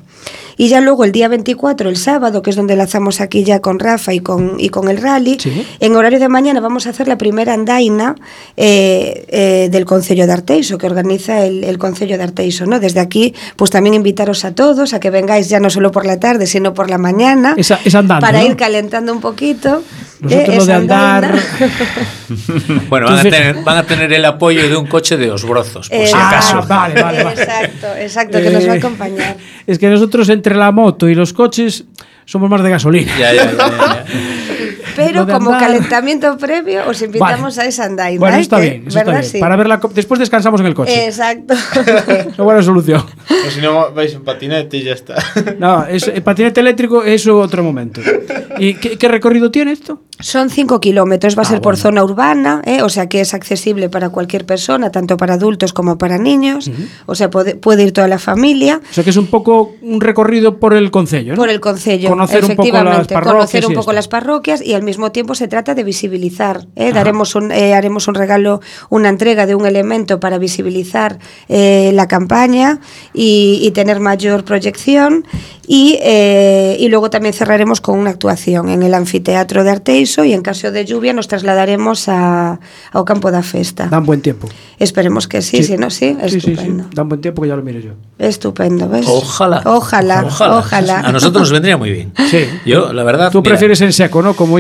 Speaker 7: Y ya luego el día 24, el sábado, que es donde lanzamos aquí ya con Rafa y con, y con el rally, en horario de mañana vamos a hacer la primera andaina eh, eh, del Concello de Arteiso, que organiza el, el Concello de Arteiso. ¿no? Desde aquí, pues también invitaros a todos a que vengáis ya no solo por la tarde, sino por la mañana,
Speaker 2: Esa- es andando,
Speaker 7: para
Speaker 2: ¿no?
Speaker 7: ir calentando un poquito.
Speaker 2: Nosotros
Speaker 7: eh,
Speaker 2: lo de
Speaker 7: esa
Speaker 2: andar.
Speaker 6: Bueno, van a, tener, van a tener el apoyo de un coche de Osbrozos, por si
Speaker 7: Eh,
Speaker 6: acaso.
Speaker 2: Ah, vale, vale, vale.
Speaker 7: Exacto, exacto, que nos va a
Speaker 2: Eh,
Speaker 7: acompañar.
Speaker 2: Es que nosotros entre la moto y los coches somos más de gasolina.
Speaker 6: Ya, ya, ya, ya.
Speaker 7: Pero como
Speaker 2: andar-
Speaker 7: calentamiento previo, os invitamos
Speaker 2: Vale.
Speaker 7: a esa andaina.
Speaker 2: Bueno,
Speaker 7: ¿eh?
Speaker 2: está
Speaker 7: Que-
Speaker 2: bien, eso está
Speaker 7: ¿verdad?
Speaker 2: bien.
Speaker 7: Sí.
Speaker 2: Para verla, después descansamos en el coche.
Speaker 7: Exacto.
Speaker 2: Es una buena solución.
Speaker 8: O si no, vais en patinete y ya está.
Speaker 2: No, es, el patinete eléctrico es otro momento. ¿Y qué, qué recorrido tiene esto?
Speaker 7: Son 5 kilómetros, va a
Speaker 2: Ah,
Speaker 7: ser por
Speaker 2: bueno.
Speaker 7: zona urbana, ¿eh? o sea que es accesible para cualquier persona, tanto para adultos como para niños, o sea, puede, puede ir toda la familia.
Speaker 2: O sea que es un poco un recorrido por el concello, ¿no?
Speaker 7: Por el concello,
Speaker 2: Conocer un poco las parroquias
Speaker 7: conocer un
Speaker 2: y
Speaker 7: poco las parroquias y al mismo tiempo se trata de visibilizar. ¿eh? Daremos un, eh, haremos un regalo, una entrega de un elemento para visibilizar eh, la campaña y, y tener mayor proyección y, eh, y luego también cerraremos con una actuación en el anfiteatro de Arteiso y en caso de lluvia nos trasladaremos a, ao campo da festa.
Speaker 2: Dan buen tiempo.
Speaker 7: Esperemos que sí, si no, sí,
Speaker 2: Sí, sí, sí.
Speaker 7: estupendo.
Speaker 2: Dan buen tiempo que ya lo mire yo.
Speaker 7: Estupendo, ¿ves?
Speaker 6: Ojalá.
Speaker 7: Ojalá, ojalá.
Speaker 6: A nosotros nos vendría muy bien.
Speaker 2: Sí.
Speaker 6: Yo, la verdad.
Speaker 2: Tú
Speaker 6: mira,
Speaker 2: prefieres en seco, ¿no? Como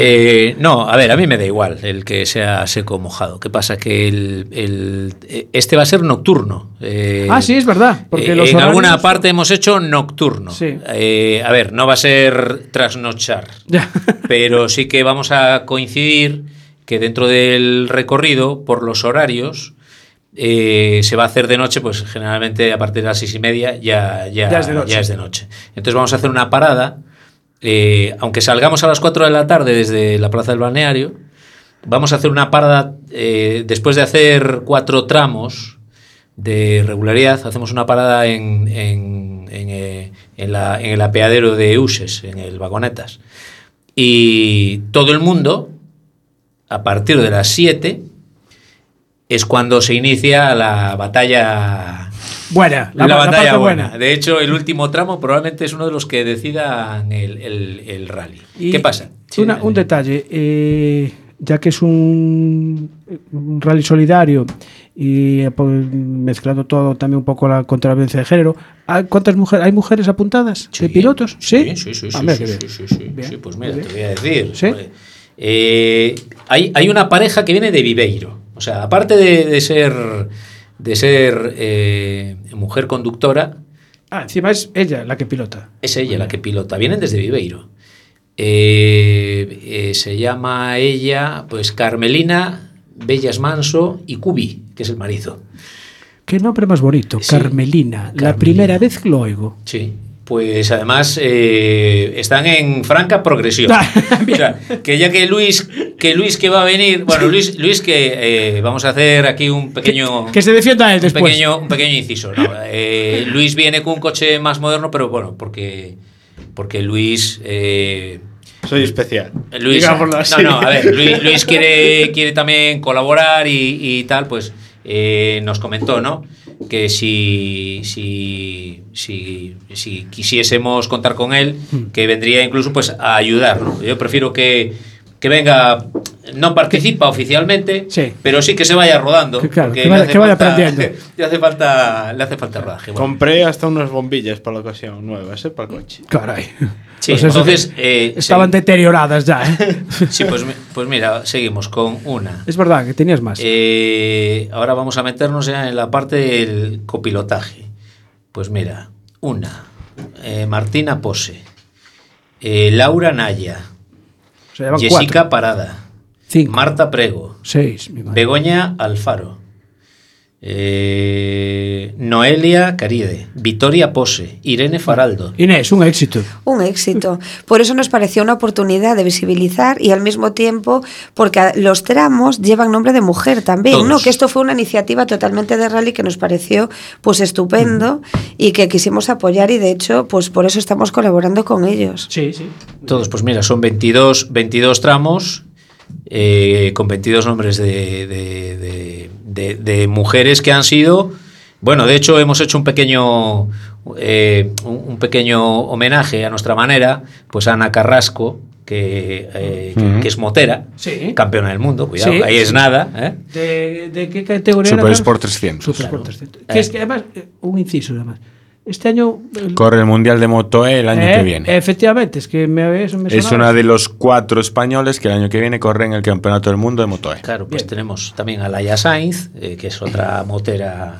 Speaker 6: Eh, no, a ver, a mí me da igual el que sea seco o mojado. ¿Qué pasa? Que el, el- eh, este va a ser nocturno. Eh,
Speaker 2: ah, sí, es verdad. Porque
Speaker 6: eh,
Speaker 2: los
Speaker 6: en alguna parte hemos hecho nocturno.
Speaker 2: Sí.
Speaker 6: Eh, a ver, no va a ser trasnochar,
Speaker 2: Ya.
Speaker 6: pero sí que vamos a coincidir que dentro del recorrido, por los horarios, eh, se va a hacer de noche, pues generalmente a partir de las seis y media ya, ya,
Speaker 2: Ya es de noche.
Speaker 6: ya es de noche. Entonces vamos a hacer una parada, eh, aunque salgamos a las 4 de la tarde desde la Plaza del Balneario, vamos a hacer una parada, eh, después de hacer cuatro tramos de regularidad, hacemos una parada en, en, en, eh, en la- el apeadero de Uses, en el Vagonetas. Y todo el mundo, a partir de las 7, es cuando se inicia la batalla
Speaker 2: Buena,
Speaker 6: la,
Speaker 2: la, la
Speaker 6: batalla
Speaker 2: parte
Speaker 6: buena.
Speaker 2: buena.
Speaker 6: De hecho, el último tramo probablemente es uno de los que decidan el, el- el rally.
Speaker 2: Y
Speaker 6: ¿Qué pasa? Sí,
Speaker 2: una- un detalle, eh, ya que es un, un rally solidario y eh, pues, mezclando todo también un poco la contra la violencia de género, ¿hay- ¿cuántas mujeres hay mujeres apuntadas de pilotos? Sí,
Speaker 6: Sí, sí, sí.
Speaker 2: Ah,
Speaker 6: sí, sí, sí, sí, sí. Sí, pues mira,
Speaker 2: bien.
Speaker 6: te voy a decir.
Speaker 2: ¿Sí?
Speaker 6: Eh, hay, hay una pareja que viene de Viveiro. O sea, aparte de, de ser, de ser eh, mujer conductora,
Speaker 2: Ah, encima es ella la que pilota.
Speaker 6: es ella la que pilota. Vienen desde Viveiro. Eh, eh, se llama ella, pues Carmelina, Bellas Manso y Cubi, que es el marido.
Speaker 2: Qué nombre más bonito,
Speaker 6: Sí,
Speaker 2: Carmelina. La
Speaker 6: Carmelina.
Speaker 2: primera vez que lo oigo.
Speaker 6: Sí. Pues además eh, están en franca progresión. o sea, que ya que Luis, que Luis que va a venir, bueno, Luis, Luis que eh, vamos a hacer aquí un pequeño,
Speaker 2: Que se defienda él
Speaker 6: un
Speaker 2: después.
Speaker 6: pequeño, un pequeño inciso. ¿no? Eh, Luis viene con un coche más moderno, pero bueno, porque, porque Luis eh,
Speaker 8: Soy especial.
Speaker 6: Luis, no, no, a ver, Luis, Luis quiere, quiere también colaborar y, y tal, pues eh, nos comentó, ¿no? Que si, si, si, si quisiésemos contar con él, que vendría incluso pues a ayudar, ¿no? Yo prefiero que, que venga, no participa oficialmente,
Speaker 2: Sí.
Speaker 6: pero sí que se vaya rodando.
Speaker 2: Que claro, que
Speaker 6: le
Speaker 2: vaya-
Speaker 6: hace
Speaker 2: que vaya
Speaker 6: falta-
Speaker 2: aprendiendo.
Speaker 6: Le hace falta, le hace falta rodaje. bueno.
Speaker 8: Compré hasta unas bombillas para la ocasión nuevas, ¿eh? Para el coche.
Speaker 2: Caray.
Speaker 6: Sí,
Speaker 2: Pues
Speaker 6: entonces... eh,
Speaker 2: Estaban
Speaker 6: sí.
Speaker 2: deterioradas ya, ¿eh?
Speaker 6: Sí, pues, pues mira, seguimos con una.
Speaker 2: Es verdad que tenías más.
Speaker 6: Eh, ahora vamos a meternos ya en la parte del copilotaje. Pues mira, una, eh, Martina Pose, eh, Laura Naya, Jessica
Speaker 2: cuatro.
Speaker 6: Parada,
Speaker 2: Cinco.
Speaker 6: Marta Prego,
Speaker 2: Seis.
Speaker 6: Begoña Alfaro, eh, Noelia Caride, Vitoria Pose, Irene Faraldo.
Speaker 2: Inés, un éxito.
Speaker 7: Un éxito. Por eso nos pareció una oportunidad de visibilizar y al mismo tiempo, porque los tramos llevan nombre de mujer también,
Speaker 6: Todos.
Speaker 7: ¿no? Que esto fue una iniciativa totalmente de rally que nos pareció pues estupendo y que quisimos apoyar y de hecho, pues por eso estamos colaborando con ellos.
Speaker 2: Sí, sí.
Speaker 6: Todos, pues mira, son 22, 22 tramos eh, con 22 nombres de, de- de- de- de mujeres que han sido. Bueno, de hecho, hemos hecho un pequeño, eh, un, pequeño homenaje a nuestra manera, pues a Ana Carrasco, que, eh, que-
Speaker 3: Ujú.
Speaker 6: que es motera,
Speaker 2: Sí.
Speaker 6: campeona del mundo, cuidado,
Speaker 2: Sí,
Speaker 6: ahí es
Speaker 2: sí.
Speaker 6: nada. ¿eh?
Speaker 2: ¿De, de qué categoría
Speaker 3: Super? Sport 300.
Speaker 2: Super Sport 300. Que es que además, eh, un inciso además. Este año... el-
Speaker 3: Corre el Mundial de Motoe el año
Speaker 2: Eh,
Speaker 3: que viene.
Speaker 2: Efectivamente, es que me, eso me
Speaker 3: es
Speaker 2: sonaba.
Speaker 3: una de los cuatro españoles que el año que viene corren el Campeonato del Mundo de Motoe.
Speaker 6: Claro, pues tenemos también a Laia Sainz, eh, que es otra motera.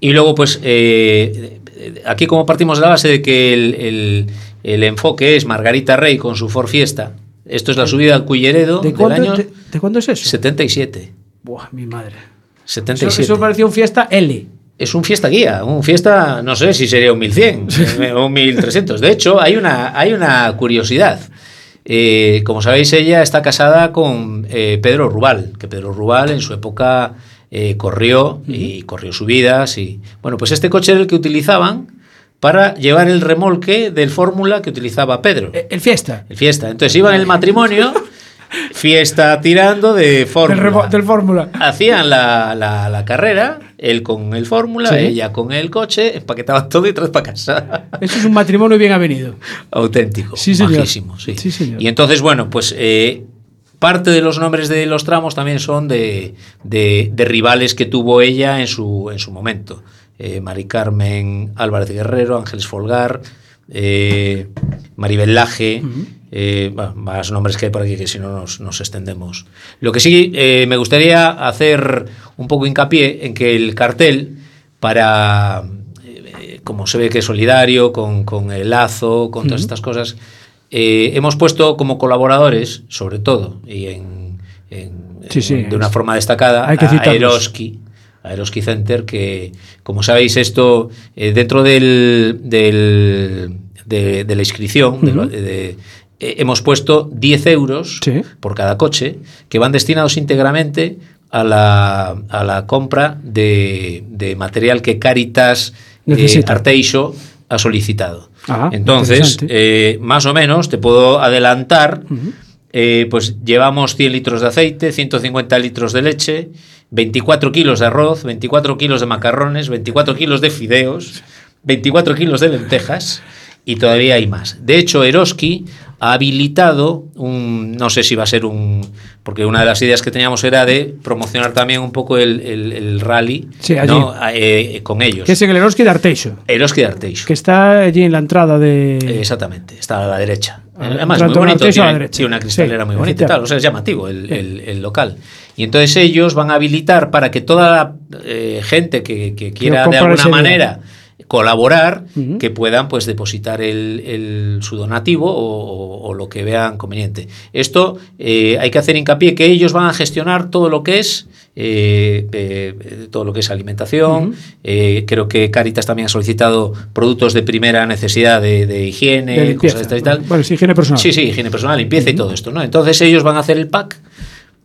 Speaker 6: Y luego, pues, eh, eh, aquí como partimos de la base de que el, el- el enfoque es Margarita Rey con su Ford Fiesta. Esto es la subida al Culleredo
Speaker 2: ¿De
Speaker 6: del
Speaker 2: cuándo,
Speaker 6: año
Speaker 2: de, de cuándo es eso?
Speaker 6: 77.
Speaker 2: Buah, mi madre. Eso,
Speaker 6: 77.
Speaker 2: eso parecía un fiesta L.
Speaker 6: Es un fiesta guía, un fiesta, no sé si sería un 1100 eh, o un 1300. De hecho, hay una, hay una curiosidad. Eh, como sabéis, ella está casada con eh, Pedro Rubal, que Pedro Rubal en su época eh, corrió y corrió subidas. Y, bueno, pues este coche era el que utilizaban para llevar el remolque del Fórmula que utilizaba Pedro.
Speaker 2: Eh, El fiesta.
Speaker 6: El fiesta. Entonces iban en el matrimonio, fiesta tirando de Fórmula
Speaker 2: del Fórmula.
Speaker 6: hacían la, la- la carrera, él con el Fórmula,
Speaker 2: Sí.
Speaker 6: ella con el coche, empaquetaban todo y traes para casa.
Speaker 2: Eso es un matrimonio bien avenido.
Speaker 6: Auténtico,
Speaker 2: Sí, señor.
Speaker 6: majísimo, sí.
Speaker 2: Sí, señor.
Speaker 6: Y entonces, bueno, pues eh, parte de los nombres de los tramos también son de, de- de rivales que tuvo ella en su, en su momento. Eh, Mari Carmen Álvarez Guerrero, Ángeles Folgar, eh, Maribel Laje, eh, bueno, más nombres que hay por aquí que si no nos, nos extendemos. Lo que sí eh, me gustaría hacer un poco hincapié en que el cartel para, eh, como se ve que es solidario, con, con el lazo, con todas estas cosas, hemos puesto como colaboradores, sobre todo, y en, en-
Speaker 2: Sí, sí,
Speaker 6: en- de una forma destacada,
Speaker 2: hay que
Speaker 6: a. Eroski, a Eroski Center, que como sabéis esto, eh, dentro del, del- de, de la inscripción, de lo- de- eh, hemos puesto 10 euros
Speaker 2: Sí.
Speaker 6: por cada coche, que van destinados íntegramente a la, a la compra de, de material que Caritas eh. Arteixo ha solicitado.
Speaker 2: Ah,
Speaker 6: Entonces, eh, más o menos, te puedo adelantar, eh, pues llevamos 100 litros de aceite, 150 litros de leche, 24 kilos de arroz, 24 kilos de macarrones, 24 kilos de fideos, 24 kilos de lentejas y todavía hay más. De hecho, Eroski ha habilitado un, no sé si va a ser un, porque una de las ideas que teníamos era de promocionar también un poco el, el- el rally
Speaker 2: Sí.
Speaker 6: ¿no? Eh, con ellos.
Speaker 2: Que es en el Eroski de Arteixo.
Speaker 6: Eroski de Arteixo.
Speaker 2: Que está allí en la entrada de.
Speaker 6: Eh, Exactamente, está a la derecha.
Speaker 2: Ah,
Speaker 6: Además, muy bonito.
Speaker 2: Arteixo a la
Speaker 6: Tiene,
Speaker 2: derecha.
Speaker 6: tiene una cristalera
Speaker 2: Sí,
Speaker 6: muy bonita y tal. O sea, es llamativo el,
Speaker 2: Sí.
Speaker 6: el- local. Y entonces ellos van a habilitar para que toda la eh, gente que, que quiera de alguna
Speaker 2: día.
Speaker 6: Colaborar, que puedan pues depositar el, el- su donativo o, o- o lo que vean conveniente. Esto eh, hay que hacer hincapié que ellos van a gestionar todo lo que es eh, eh, todo lo que es alimentación. Eh, creo que Caritas también ha solicitado productos de primera necesidad de, de higiene,
Speaker 2: De limpieza.
Speaker 6: cosas de estas y tal.
Speaker 2: Bueno, sí, higiene personal.
Speaker 6: Sí, sí, higiene personal, limpieza y todo esto, ¿no? Entonces ellos van a hacer el pack.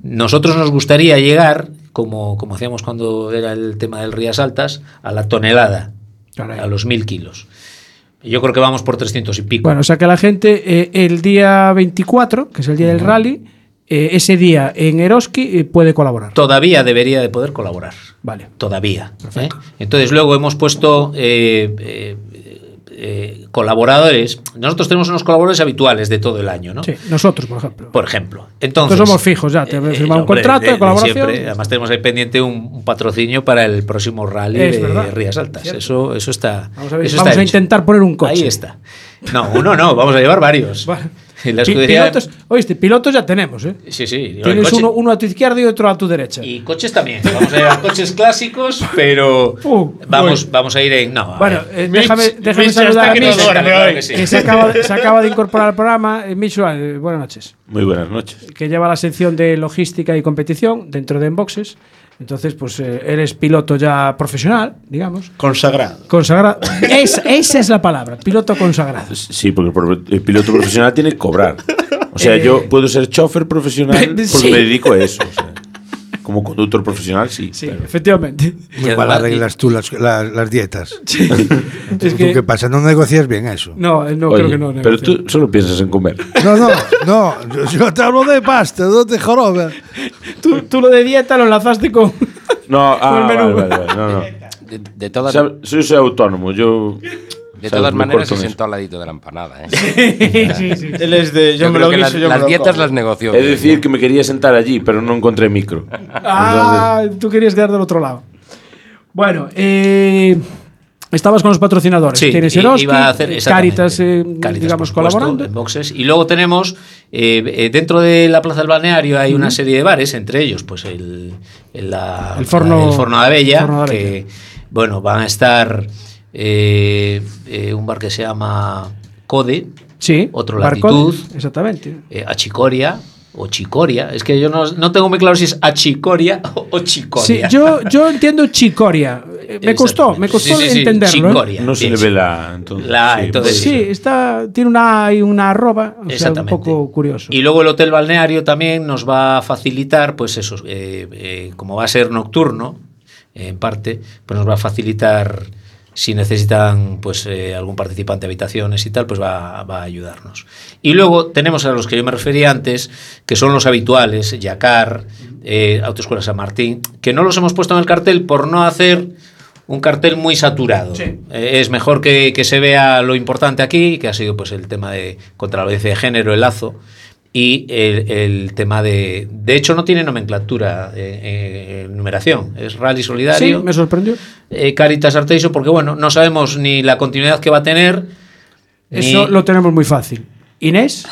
Speaker 6: Nosotros nos gustaría llegar, como, como hacíamos cuando era el tema del Rías Altas, a la tonelada,
Speaker 2: Caray.
Speaker 6: a los mil kilos. Yo creo que vamos por 300 y pico.
Speaker 2: Bueno, o sea que la gente eh, el día 24, que es el día del rally, eh, ese día en Eroski eh, puede colaborar.
Speaker 6: Todavía debería de poder colaborar.
Speaker 2: Vale.
Speaker 6: Todavía. Entonces luego hemos puesto eh, colaboradores. Nosotros tenemos unos colaboradores habituales de todo el año, ¿no?
Speaker 2: Sí, nosotros, por ejemplo.
Speaker 6: Por ejemplo. Entonces,
Speaker 2: Nosotros somos fijos ya, tenemos
Speaker 6: eh,
Speaker 2: firmado un contrato de, colaboración.
Speaker 6: siempre. Además tenemos ahí pendiente un, un patrocinio para el próximo rally
Speaker 2: Es
Speaker 6: de
Speaker 2: verdad,
Speaker 6: Rías Altas. Eso, eso está.
Speaker 2: Vamos a, ver,
Speaker 6: eso
Speaker 2: vamos
Speaker 6: está
Speaker 2: a intentar poner un coche.
Speaker 6: Ahí está. No, uno no, vamos a llevar varios. La escudería.
Speaker 2: pilotos, oíste, pilotos ya tenemos, ¿eh?
Speaker 6: Sí, sí.
Speaker 2: Tienes
Speaker 6: coche-
Speaker 2: uno, uno a tu izquierda y otro a tu derecha.
Speaker 6: Y coches también. Vamos a llevar coches clásicos, pero
Speaker 2: Uh,
Speaker 6: vamos, vamos a ir en. No, a
Speaker 2: Bueno, eh, déjame, déjame
Speaker 8: Mitch
Speaker 2: saludar a
Speaker 8: que
Speaker 2: Mitch,
Speaker 6: Claro que sí.
Speaker 2: que se acaba, de- se acaba de incorporar al programa. Eh, Mitch, eh, buenas noches.
Speaker 10: Muy buenas noches.
Speaker 2: Que lleva la sección de logística y competición dentro de Enboxes. Entonces, pues eh, eres piloto ya profesional, digamos.
Speaker 8: Consagrado.
Speaker 2: Consagrado. Es- esa es la palabra, piloto consagrado.
Speaker 10: Sí, porque el piloto profesional tiene que cobrar. O sea, yo puedo ser chofer profesional porque
Speaker 2: Eh, sí.
Speaker 10: me dedico a eso. o sea, como conductor profesional, sí.
Speaker 2: Sí,
Speaker 10: pero-
Speaker 2: efectivamente.
Speaker 4: Muy mal arreglas tú las, las, las dietas.
Speaker 2: Es
Speaker 4: ¿Tú
Speaker 2: que-
Speaker 4: qué pasa? ¿No negocias bien eso?
Speaker 2: No, eh, no
Speaker 10: Oye,
Speaker 2: creo que no.
Speaker 10: pero tú solo piensas en comer.
Speaker 4: No, no, no. Yo, yo te hablo de pasta, no te joroba.
Speaker 2: tú, tú lo de dieta lo enlazaste con.
Speaker 10: No,
Speaker 2: Con el
Speaker 10: ah,
Speaker 2: menú.
Speaker 10: vale, vale, vale, no, no.
Speaker 5: De, de todas,
Speaker 10: soy autónomo, yo...
Speaker 5: de todas maneras se sentó al ladito de la empanada. ¿eh?
Speaker 2: sí, sí.
Speaker 8: Él es de. Yo,
Speaker 5: Yo
Speaker 8: me
Speaker 5: creo
Speaker 8: lo
Speaker 5: que
Speaker 8: guiso,
Speaker 5: las,
Speaker 8: yo
Speaker 5: las dietas
Speaker 8: como.
Speaker 5: las negoció.
Speaker 10: Es decir, que me quería sentar allí, pero no encontré micro.
Speaker 2: Ah, tú querías quedar del otro lado. Bueno, eh, estabas con los patrocinadores.
Speaker 6: Sí,
Speaker 2: Tienes Eroski,
Speaker 6: iba a hacer.
Speaker 2: Caritas, eh,
Speaker 6: Caritas,
Speaker 2: digamos,
Speaker 6: supuesto,
Speaker 2: colaborando.
Speaker 6: boxes. Y luego tenemos, eh, eh, dentro de la Plaza del Balneario hay una serie de bares, entre ellos, pues el, el, la-
Speaker 2: El Forno-
Speaker 6: el Forno de Abella,
Speaker 2: Forno de
Speaker 6: que, bueno, van a estar eh, eh, un bar que se llama Code,
Speaker 2: Sí,
Speaker 6: otro
Speaker 2: Barcode,
Speaker 6: Latitud.
Speaker 2: Exactamente.
Speaker 6: eh, Achicoria o Chicoria. Es que yo no, no tengo muy claro si es Achicoria o,
Speaker 2: Sí,
Speaker 6: Chicoria.
Speaker 2: yo, yo entiendo chicoria. Me costó, me costó
Speaker 6: Sí, sí, sí,
Speaker 2: entenderlo. ¿eh?
Speaker 6: Chicoria.
Speaker 10: No se le ve la... Entonces,
Speaker 6: La-
Speaker 10: sí,
Speaker 6: entonces
Speaker 2: Sí, está, tiene una A y una arroba, o sea, un poco curioso.
Speaker 6: Y luego el hotel balneario también nos va a facilitar, pues eso, eh, eh, como va a ser nocturno, en parte, pues nos va a facilitar si necesitan pues eh, algún participante de habitaciones y tal, pues va, va a ayudarnos. Y luego tenemos a los que yo me refería antes, que son los habituales, Yacar, eh, Autoescuela San Martín, que no los hemos puesto en el cartel por no hacer un cartel muy saturado.
Speaker 2: Sí.
Speaker 6: Eh, es mejor que, que se vea lo importante aquí, que ha sido pues el tema de contra la violencia de género, el lazo, y el, el tema de... De hecho, no tiene nomenclatura, eh, eh, numeración. Es Rally
Speaker 2: sí,
Speaker 6: Solidario,
Speaker 2: me sorprendió.
Speaker 6: eh, Caritas Arteiso, porque bueno, no sabemos ni la continuidad que va a tener.
Speaker 2: Eso
Speaker 6: ni-
Speaker 2: lo tenemos muy fácil. Inés,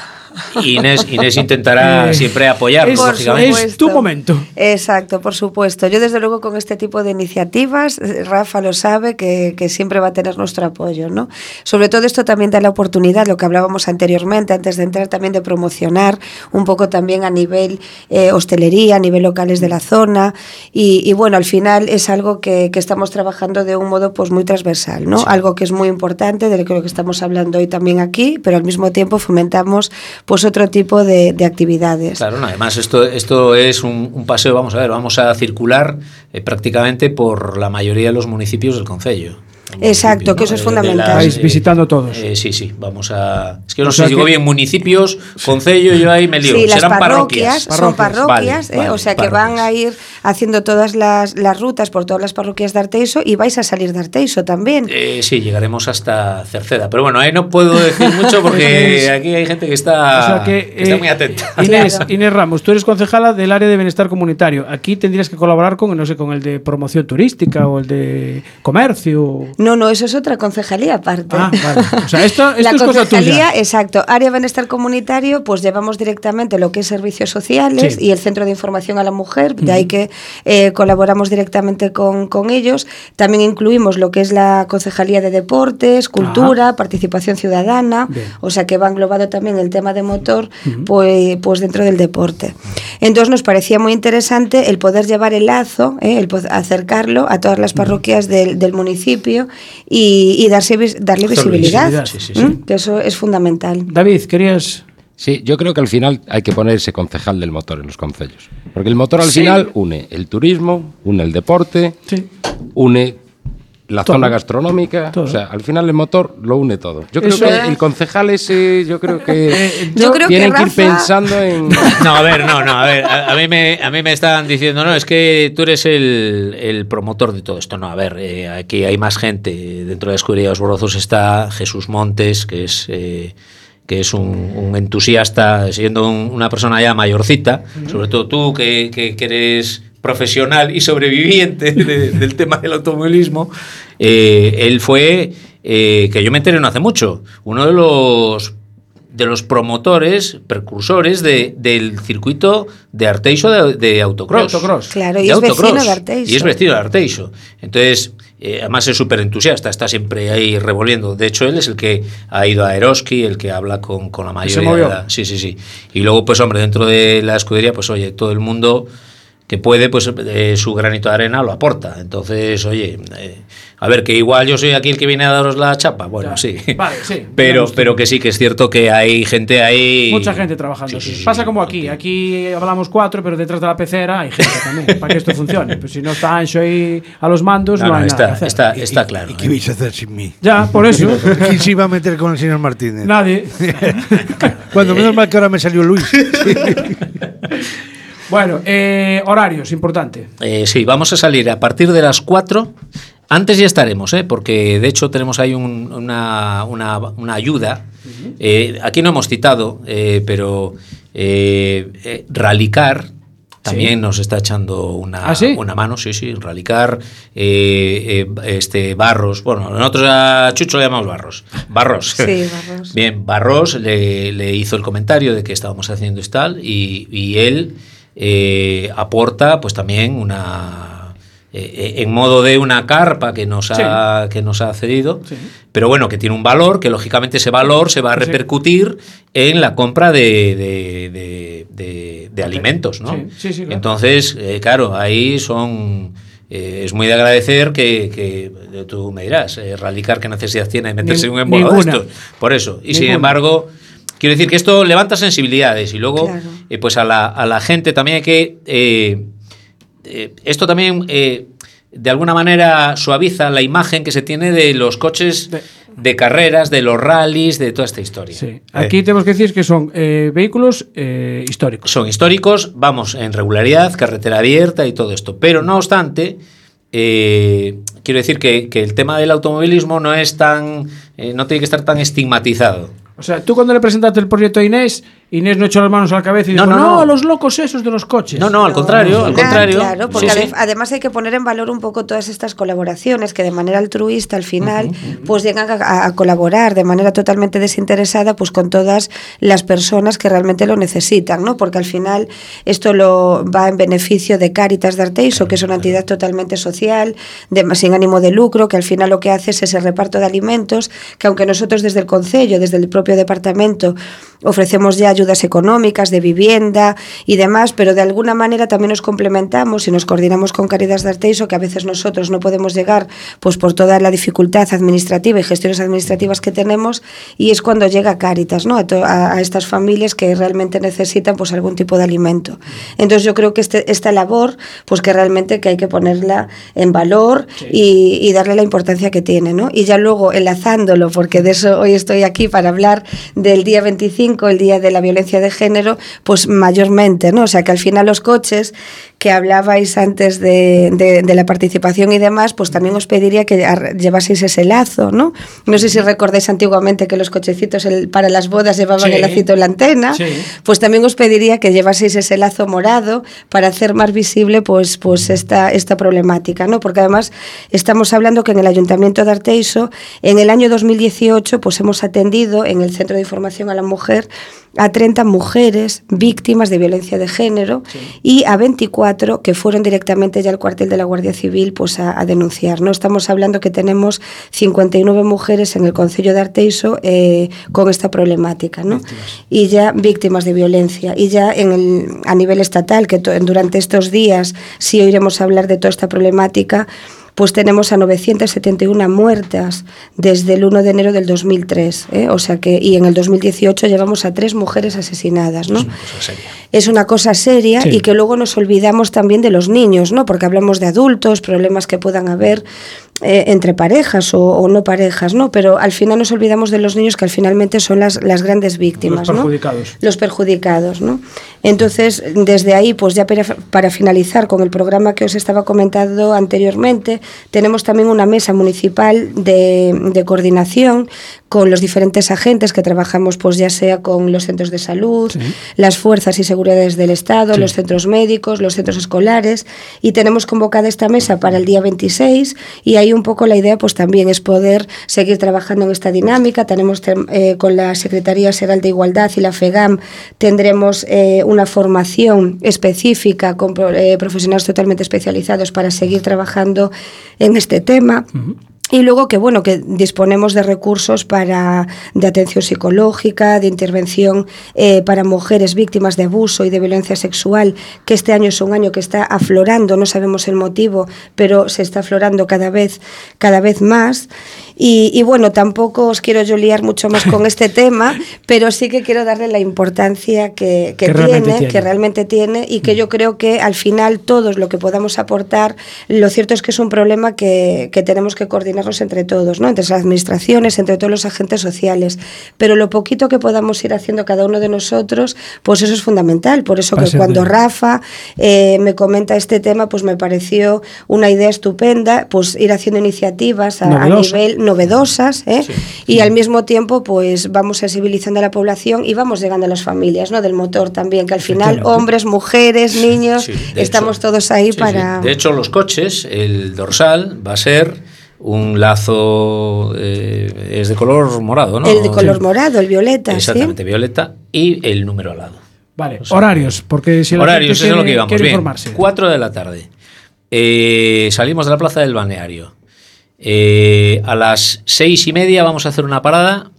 Speaker 6: Inés, Inés intentará
Speaker 2: Eh,
Speaker 6: siempre apoyarnos,
Speaker 2: es-
Speaker 6: lógicamente.
Speaker 2: es tu momento.
Speaker 7: Exacto, por supuesto. Yo desde luego con este tipo de iniciativas, Rafa lo sabe, que, que siempre va a tener nuestro apoyo. ¿no? Sobre todo esto también da la oportunidad, lo que hablábamos anteriormente, antes de entrar también de promocionar un poco también a nivel eh, hostelería, a nivel locales de la zona. Y, y bueno, al final es algo que, que estamos trabajando de un modo pues muy transversal, ¿no? Algo que es muy importante, de lo que estamos hablando hoy también aquí, pero al mismo tiempo fomentamos pues otro tipo de, de actividades.
Speaker 6: Claro, no, además esto, esto es un, un paseo, vamos a ver, vamos a circular eh, prácticamente por la mayoría de los municipios del Concello.
Speaker 7: Exacto, que eso es
Speaker 6: de
Speaker 7: fundamental.
Speaker 2: Vais visitando todos.
Speaker 6: eh, sí, sí, vamos a... Es que no
Speaker 2: O
Speaker 6: sé si digo bien municipios, Concello, yo ahí me lío.
Speaker 7: Sí, las
Speaker 6: Serán
Speaker 7: parroquias,
Speaker 6: parroquias.
Speaker 7: son parroquias,
Speaker 6: Vale,
Speaker 7: ¿eh?
Speaker 6: vale,
Speaker 7: o sea que van a ir haciendo todas las, las rutas por todas las parroquias de Arteiso y vais a salir de Arteiso también.
Speaker 6: Eh, sí, llegaremos hasta Cerceda. Pero bueno, ahí no puedo decir mucho porque aquí hay gente que está,
Speaker 2: O sea que,
Speaker 6: que está
Speaker 2: eh,
Speaker 6: muy atenta.
Speaker 2: Inés,
Speaker 7: Claro.
Speaker 2: Inés Ramos, tú eres concejala del área de bienestar comunitario. Aquí tendrías que colaborar con, no sé, con el de promoción turística o el de comercio.
Speaker 7: No, no, eso es otra concejalía aparte.
Speaker 2: Ah, vale. O sea, esto, esto
Speaker 7: la
Speaker 2: es cosa
Speaker 7: concejalía,
Speaker 2: tuya.
Speaker 7: exacto. Área Bienestar Comunitario, pues llevamos directamente lo que es servicios sociales
Speaker 2: Sí.
Speaker 7: y el Centro de Información a la Mujer, de ahí que eh, colaboramos directamente con, con ellos. También incluimos lo que es la Concejalía de Deportes, Cultura, Participación Ciudadana,
Speaker 2: Bien.
Speaker 7: o sea que va englobado también el tema de motor pues, pues dentro del deporte. Entonces nos parecía muy interesante el poder llevar el lazo, ¿eh? el acercarlo a todas las parroquias del, del municipio y, y darse, vis- darle visibilidad,
Speaker 6: visibilidad, sí, sí, sí.
Speaker 7: ¿m? que eso es fundamental.
Speaker 2: David, querías...
Speaker 5: Sí, yo creo que al final hay que poner ese concejal del motor en los concellos. Porque el motor al
Speaker 2: Sí.
Speaker 5: final une el turismo, une el deporte,
Speaker 2: Sí.
Speaker 5: une la
Speaker 2: Todo.
Speaker 5: zona gastronómica.
Speaker 2: Todo.
Speaker 5: O sea, al final el motor lo une todo. Yo creo
Speaker 2: Eso-
Speaker 5: que el concejal ese, yo creo que
Speaker 2: Eh,
Speaker 7: Yo creo que
Speaker 5: tienen que ir
Speaker 7: Rafa-
Speaker 5: pensando en...
Speaker 6: No, a ver, no, no, a ver, a, a mí, me, a mí me están diciendo, no, es que tú eres el, el promotor de todo esto. No, a ver, eh, aquí hay más gente. Dentro de la escudería de los Borozos está Jesús Montes, que es, eh, que es un, un entusiasta, siendo un- una persona ya mayorcita, sobre todo tú, que, que- que eres profesional y sobreviviente de- del tema del automovilismo. Eh, él fue, eh, que yo me enteré no hace mucho, uno de los de los promotores, precursores de, del circuito de Arteixo de, de autocross.
Speaker 2: De autocross.
Speaker 7: Claro, y
Speaker 6: De
Speaker 7: es vecino
Speaker 6: autocross.
Speaker 7: de Arteixo.
Speaker 6: Y es vecino de Arteixo. Entonces, eh, además es súper entusiasta, está siempre ahí revolviendo. De hecho, él es el que ha ido a Eroski, el que habla con, con la
Speaker 2: se
Speaker 6: mayoría.
Speaker 2: movió.
Speaker 6: de la- sí, sí, sí. Y luego, pues hombre, dentro de la escudería, pues oye, todo el mundo que puede, pues eh, su granito de arena lo aporta. Entonces, oye, eh, a ver, que igual yo soy aquí el que viene a daros la chapa. Bueno, sí.
Speaker 2: Vale, sí.
Speaker 6: Pero, pero que sí, que es cierto que hay gente ahí.
Speaker 2: Mucha gente trabajando.
Speaker 6: Sí,
Speaker 2: Pasa como aquí. Aquí hablamos cuatro, pero detrás de la pecera hay gente también para que esto funcione. Pues si no está Ancho ahí a los mandos, no,
Speaker 6: No, no,
Speaker 2: hay nada
Speaker 6: está, está, está claro.
Speaker 4: ¿Y qué
Speaker 6: ¿eh?
Speaker 4: vais a hacer sin mí?
Speaker 2: Ya, por eso.
Speaker 4: ¿Quién se iba a meter con el señor Martínez?
Speaker 2: Nadie.
Speaker 4: Cuando menos mal que ahora me salió Luis.
Speaker 2: Bueno, eh, horarios, importante.
Speaker 6: Eh, sí, vamos a salir a partir de las 4. Antes ya estaremos, ¿eh? porque de hecho tenemos ahí un- una, una- una ayuda. Eh, aquí no hemos citado, eh, pero eh, eh, Rallycar también
Speaker 2: Sí.
Speaker 6: nos está echando una,
Speaker 2: ¿Ah, sí?
Speaker 6: una mano, sí, sí, Rallycar, eh, eh, este, Barros, bueno, nosotros a Chucho le llamamos Barros. Barros.
Speaker 7: Sí, Barros.
Speaker 6: Bien, Barros le, le hizo el comentario de que estábamos haciendo esto tal y, y él eh, aporta pues también una eh, en modo de una carpa que nos ha, que nos ha cedido,
Speaker 2: Sí.
Speaker 6: pero bueno, que tiene un valor, que lógicamente ese valor se va a
Speaker 2: Sí.
Speaker 6: repercutir en la compra de, de- de- de- de alimentos, ¿no?
Speaker 2: Sí, sí, sí, claro.
Speaker 6: Entonces, eh, claro, ahí son... eh, es muy de agradecer que, que, eh, tú me dirás, eh, Rallycar, ¿qué necesidad tiene de meterse en un embolado de estos? Por eso. Y sin embargo, quiero decir que esto levanta sensibilidades y luego,
Speaker 7: Claro.
Speaker 6: Eh, pues a la, a la gente también hay que. eh, eh, esto también, eh, de alguna manera, suaviza la imagen que se tiene de los coches
Speaker 2: De-
Speaker 6: carreras, de los rallies, de toda esta historia.
Speaker 2: Sí. Aquí tenemos que decir que son eh, vehículos eh, históricos.
Speaker 6: son históricos, vamos en regularidad, carretera abierta y todo esto. Pero no obstante, eh, quiero decir que, que el tema del automovilismo no es tan. no tiene que estar tan estigmatizado.
Speaker 2: O sea, tú cuando le presentaste el proyecto a Inés, Inés no echó las manos a la cabeza y
Speaker 6: No,
Speaker 2: dijo,
Speaker 6: no,
Speaker 2: no,
Speaker 6: no.
Speaker 2: los locos esos de los coches.
Speaker 6: No, no, al contrario, al
Speaker 7: Ah,
Speaker 6: contrario.
Speaker 7: Claro, porque
Speaker 6: Sí,
Speaker 7: ade-
Speaker 6: sí.
Speaker 7: además hay que poner en valor un poco todas estas colaboraciones que de manera altruista al final pues llegan a, a colaborar de manera totalmente desinteresada pues con todas las personas que realmente lo necesitan, ¿no? Porque al final esto lo va en beneficio de Cáritas de Arteixo, que es una entidad totalmente social, de, sin ánimo de lucro, que al final lo que hace es ese reparto de alimentos, que aunque nosotros desde el Concello, desde el propio departamento, ofrecemos ya ayudas económicas, de vivienda y demás, pero de alguna manera también nos complementamos y nos coordinamos con Caridad de Arteixo, que a veces nosotros no podemos llegar pues por toda la dificultad administrativa y gestiones administrativas que tenemos, y es cuando llega Cáritas, ¿no? A, to- a- a estas familias que realmente necesitan pues algún tipo de alimento. Entonces yo creo que este, esta labor, pues que realmente que hay que ponerla en valor y, y darle la importancia que tiene, ¿no? Y ya luego enlazándolo, porque de eso hoy estoy aquí para hablar del día 25, el día de la violencia de género, pues mayormente, ¿no? O sea que al final los coches que hablabais antes de, de- de la participación y demás, pues también os pediría que llevaseis ese lazo, ¿no? No sé si recordáis antiguamente que los cochecitos el- para las bodas llevaban
Speaker 2: Sí.
Speaker 7: el lacito en la antena,
Speaker 2: Sí.
Speaker 7: pues también os pediría que llevaseis ese lazo morado para hacer más visible pues, pues esta, esta problemática, ¿no? Porque además estamos hablando que en el Ayuntamiento de Arteixo, en el año 2018, pues hemos atendido en el Centro de Información a la Mujer recoger a 30 mujeres víctimas de violencia de género y a 24 que fueron directamente ya al cuartel de la Guardia Civil pues a, a denunciar. No estamos hablando que tenemos 59 mujeres en el Concello de Arteiso eh, con esta problemática, ¿no? Y ya víctimas de violencia y ya en el, a nivel estatal que durante estos días sí oiremos hablar de toda esta problemática pues tenemos a 971 muertas desde el 1 de enero del 2003, ¿eh? o sea que y en el 2018 llevamos a tres mujeres asesinadas, ¿no? Es una cosa seria
Speaker 2: Sí.
Speaker 7: y que luego nos olvidamos también de los niños, ¿no? Porque hablamos de adultos, problemas que puedan haber eh, entre parejas o, o no parejas, ¿no? Pero al final nos olvidamos de los niños que al finalmente son las, las grandes víctimas,
Speaker 2: Los
Speaker 7: ¿no?
Speaker 2: perjudicados.
Speaker 7: los perjudicados, ¿no? Entonces, desde ahí, pues ya para, para finalizar con el programa que os estaba comentando anteriormente, tenemos también una mesa municipal de, de coordinación con los diferentes agentes que trabajamos, pues ya sea con los centros de salud, las fuerzas y seguridades del Estado, los centros médicos, los centros escolares, y tenemos convocada esta mesa para el día 26 y ahí un poco la idea pues también es poder seguir trabajando en esta dinámica. Tenemos eh, con la Secretaría Seral de Igualdad y la FEGAM tendremos eh, una formación específica con eh, profesionales totalmente especializados para seguir trabajando en este tema. Y luego que bueno, que disponemos de recursos para de atención psicológica, de intervención eh, para mujeres víctimas de abuso y de violencia sexual, que este año es un año que está aflorando, no sabemos el motivo, pero se está aflorando cada vez, cada vez más. Y, y bueno, tampoco os quiero yo liar mucho más con este tema, pero sí que quiero darle la importancia que, que
Speaker 2: Que realmente
Speaker 7: tiene, que realmente tiene y que yo creo que al final todos lo que podamos aportar, lo cierto es que es un problema que, que tenemos que coordinarnos entre todos, ¿no? entre las administraciones, entre todos los agentes sociales, pero lo poquito que podamos ir haciendo cada uno de nosotros, pues eso es fundamental. Por eso que cuando Rafa eh, me comenta este tema, pues me pareció una idea estupenda, pues ir haciendo iniciativas a, a nivel novedosas ¿eh? y al mismo tiempo pues vamos sensibilizando a la población y vamos llegando a las familias ¿no? del motor también, que al final hombres, mujeres, niños,
Speaker 6: Sí,
Speaker 7: estamos
Speaker 6: hecho.
Speaker 7: todos ahí
Speaker 6: Sí,
Speaker 7: para...
Speaker 6: sí. De hecho, los coches, el dorsal va a ser un lazo, eh, es de color morado, ¿no?
Speaker 7: el de color morado, el violeta, ¿sí?
Speaker 6: Exactamente, violeta, y el número al lado.
Speaker 2: Vale, horarios, porque si la
Speaker 6: Horarios,
Speaker 2: gente
Speaker 6: eso es lo que íbamos. Bien,
Speaker 2: informarse.
Speaker 6: 4 de la tarde. Eh, salimos de la plaza del balneario. Eh, a las seis y media vamos a hacer una parada.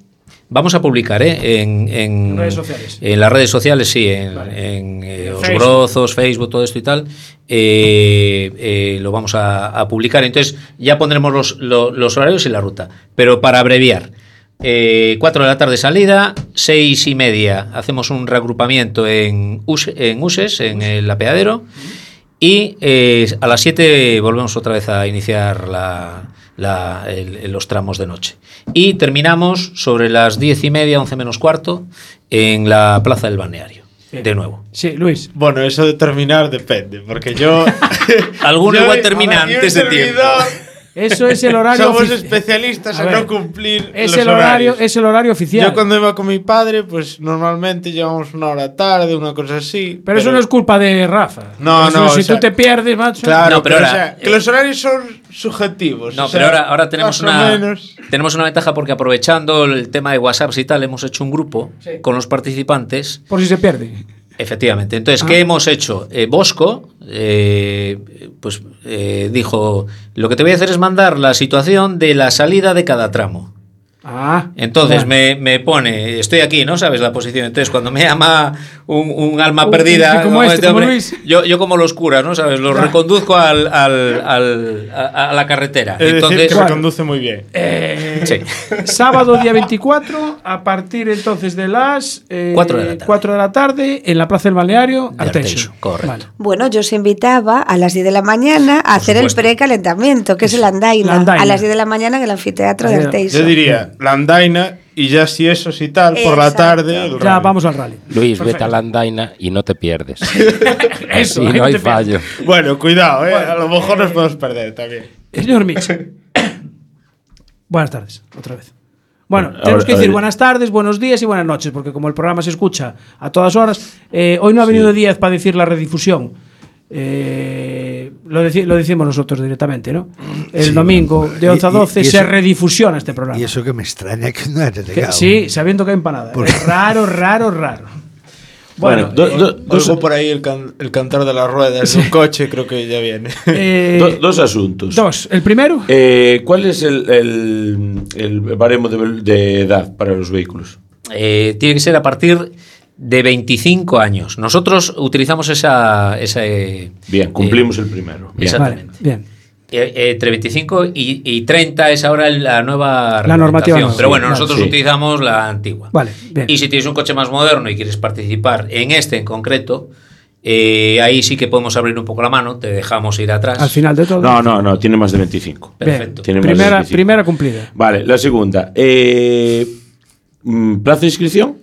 Speaker 6: Vamos a publicar ¿eh? en, en-
Speaker 2: Redes sociales.
Speaker 6: en las redes sociales, sí, en, en, eh, Osbrozos, Facebook, todo esto y tal. lo vamos a, a publicar. Entonces ya pondremos los, lo- los horarios y la ruta. Pero para abreviar, eh, 4 de la tarde salida, seis y media hacemos un reagrupamiento en, Use- en Uses, en el apeadero. Y eh, a las 7 volvemos otra vez a iniciar la- la- el- los tramos de noche. Y terminamos sobre las 10 y media, 11 menos cuarto, en la plaza del balneario. De nuevo.
Speaker 2: Sí, Luis.
Speaker 8: Bueno, eso de terminar depende, porque yo.
Speaker 6: Alguno
Speaker 8: yo-
Speaker 6: igual termina antes de tiempo.
Speaker 2: Eso es el horario
Speaker 8: Somos especialistas
Speaker 2: A
Speaker 8: en
Speaker 2: ver,
Speaker 8: no cumplir
Speaker 2: Es
Speaker 8: los
Speaker 2: el horario,
Speaker 8: horarios.
Speaker 2: es el horario oficial.
Speaker 8: Yo cuando iba con mi padre, pues normalmente llevamos una hora tarde, una cosa así.
Speaker 2: pero, eso no es culpa de Rafa.
Speaker 8: No,
Speaker 2: Eso,
Speaker 8: no,
Speaker 2: Si
Speaker 8: o sea,
Speaker 2: tú te pierdes, macho.
Speaker 8: Claro,
Speaker 6: No, pero
Speaker 8: pero,
Speaker 6: ahora,
Speaker 8: o sea, que
Speaker 6: eh,
Speaker 8: los horarios son subjetivos.
Speaker 6: No,
Speaker 8: o sea,
Speaker 6: pero ahora, ahora tenemos, una,
Speaker 8: menos.
Speaker 6: tenemos una ventaja porque aprovechando el tema de WhatsApp y tal, hemos hecho un grupo con los participantes.
Speaker 2: Por si se pierde.
Speaker 6: Efectivamente. Entonces,
Speaker 2: Ah.
Speaker 6: ¿qué hemos hecho? Eh, Bosco, eh, pues eh, dijo, lo que te voy a hacer es mandar la situación de la salida de cada tramo.
Speaker 2: Ah.
Speaker 6: Entonces
Speaker 2: bueno.
Speaker 6: me, me pone, estoy aquí, ¿no? ¿Sabes la posición? Entonces cuando me llama un, un alma
Speaker 2: Un-
Speaker 6: perdida,
Speaker 2: como este, como Luis.
Speaker 6: yo, yo como los curas, ¿no? ¿Sabes? Los reconduzco al, al- al- a, a la carretera.
Speaker 8: Es
Speaker 6: Entonces,
Speaker 8: decir, que me conduce muy bien.
Speaker 2: Eh,
Speaker 6: Sí.
Speaker 2: Sábado día 24, a partir entonces de las eh,
Speaker 6: Cuatro de la tarde.
Speaker 2: 4 de la tarde, en la Plaza del Balneario,
Speaker 6: De
Speaker 2: Arteixo.
Speaker 6: Correcto.
Speaker 2: Vale.
Speaker 7: Bueno, yo os invitaba a las 10 de la mañana a hacer
Speaker 6: supuesto.
Speaker 7: el precalentamiento, que es el andaina,
Speaker 2: La andaina.
Speaker 7: a las 10 de la mañana en el anfiteatro de Arteixo.
Speaker 8: Yo diría la andaina y ya si eso y tal, por la tarde. el
Speaker 2: Ya
Speaker 8: rally.
Speaker 2: vamos al rally.
Speaker 5: Luis, vete a la andaina y no te pierdes.
Speaker 2: Eso,
Speaker 5: y no hay fallo.
Speaker 8: Bueno, cuidado, ¿eh? a lo mejor nos podemos perder también.
Speaker 2: Señor Mitch. buenas tardes, otra vez. Bueno,
Speaker 10: Bueno,
Speaker 2: tenemos que decir buenas tardes, buenos días y buenas noches, porque como el programa se escucha a todas horas, eh, hoy no ha venido Díaz para decir la redifusión. Eh, eh, lo, deci- lo decimos nosotros directamente, ¿no? El
Speaker 4: Sí,
Speaker 2: domingo
Speaker 4: bueno,
Speaker 2: de 11 a
Speaker 4: y- y-
Speaker 2: 12
Speaker 4: y
Speaker 2: se redifusiona este programa.
Speaker 4: Y eso que me extraña que no haya
Speaker 2: Que-
Speaker 4: llegado.
Speaker 2: sí, sabiendo que hay empanada.
Speaker 4: Por-
Speaker 2: Es raro, raro, raro.
Speaker 10: Bueno, do- do- dos,
Speaker 8: Oigo por ahí el, can- el cantar de las ruedas de un coche, creo que ya viene.
Speaker 2: Eh,
Speaker 10: do- dos asuntos.
Speaker 2: dos. El primero,
Speaker 10: Eh, ¿Cuál es el, el, el baremo de, de edad para los vehículos?
Speaker 6: Eh, tiene que ser a partir de 25 años. Nosotros utilizamos esa... esa eh,
Speaker 10: Bien, cumplimos
Speaker 6: eh,
Speaker 10: el primero. Bien.
Speaker 6: Exactamente.
Speaker 2: vale, bien.
Speaker 6: Eh, eh, entre 25 y, y 30 es ahora la nueva
Speaker 2: La normativa nueva,
Speaker 6: Pero bueno, nosotros
Speaker 10: Sí.
Speaker 6: utilizamos la antigua.
Speaker 2: Vale, bien.
Speaker 6: Y si tienes un coche más moderno y quieres participar en este en concreto, eh, ahí sí que podemos abrir un poco la mano, te dejamos ir atrás.
Speaker 2: Al final de todo.
Speaker 10: No, no, no, tiene más de 25.
Speaker 2: Bien.
Speaker 6: Perfecto.
Speaker 10: Tiene más de
Speaker 2: Primera,
Speaker 10: 25.
Speaker 2: primera cumplida.
Speaker 10: Vale, la segunda. Eh, mm, ¿Plazo de inscripción?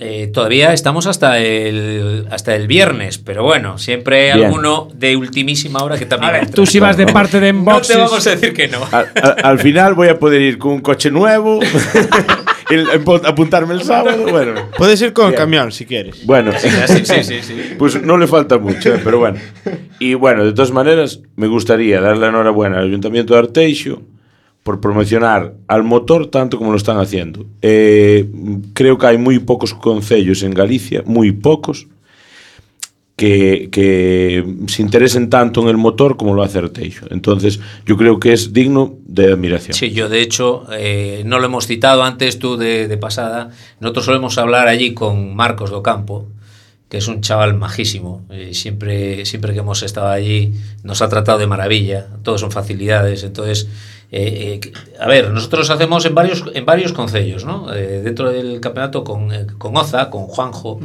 Speaker 6: Eh, todavía estamos hasta el, hasta el viernes, pero bueno, siempre hay
Speaker 10: Bien.
Speaker 6: alguno de ultimísima hora que también. entra.
Speaker 2: Tú si vas de parte de
Speaker 6: no
Speaker 2: Enboxes.
Speaker 6: te vamos a decir que no.
Speaker 10: Al, al- al final voy a poder ir con un coche nuevo, el- apuntarme el sábado. Bueno,
Speaker 8: Puedes ir con el camión si quieres.
Speaker 10: bueno
Speaker 6: Sí, sí, sí, sí.
Speaker 10: pues no le falta mucho, eh, pero bueno. Y bueno, de todas maneras, me gustaría darle la enhorabuena al Ayuntamiento de Arteixo por promocionar al motor tanto como lo están haciendo. Eh, creo que hay muy pocos concellos en Galicia, muy pocos, que, se interesen tanto en el motor como lo hace Arteixo. Entonces, yo creo que es digno de admiración.
Speaker 6: Sí, yo de hecho eh, no lo hemos citado antes tú de, de pasada. Nosotros solemos hablar allí con Marcos Docampo, que es un chaval majísimo. eh, siempre, siempre que hemos estado allí nos ha tratado de maravilla. Todos son facilidades. Entonces, eh, eh, a ver, nosotros hacemos en varios, en varios concellos, ¿no? Eh, dentro del campeonato con, con Oza, con Juanjo,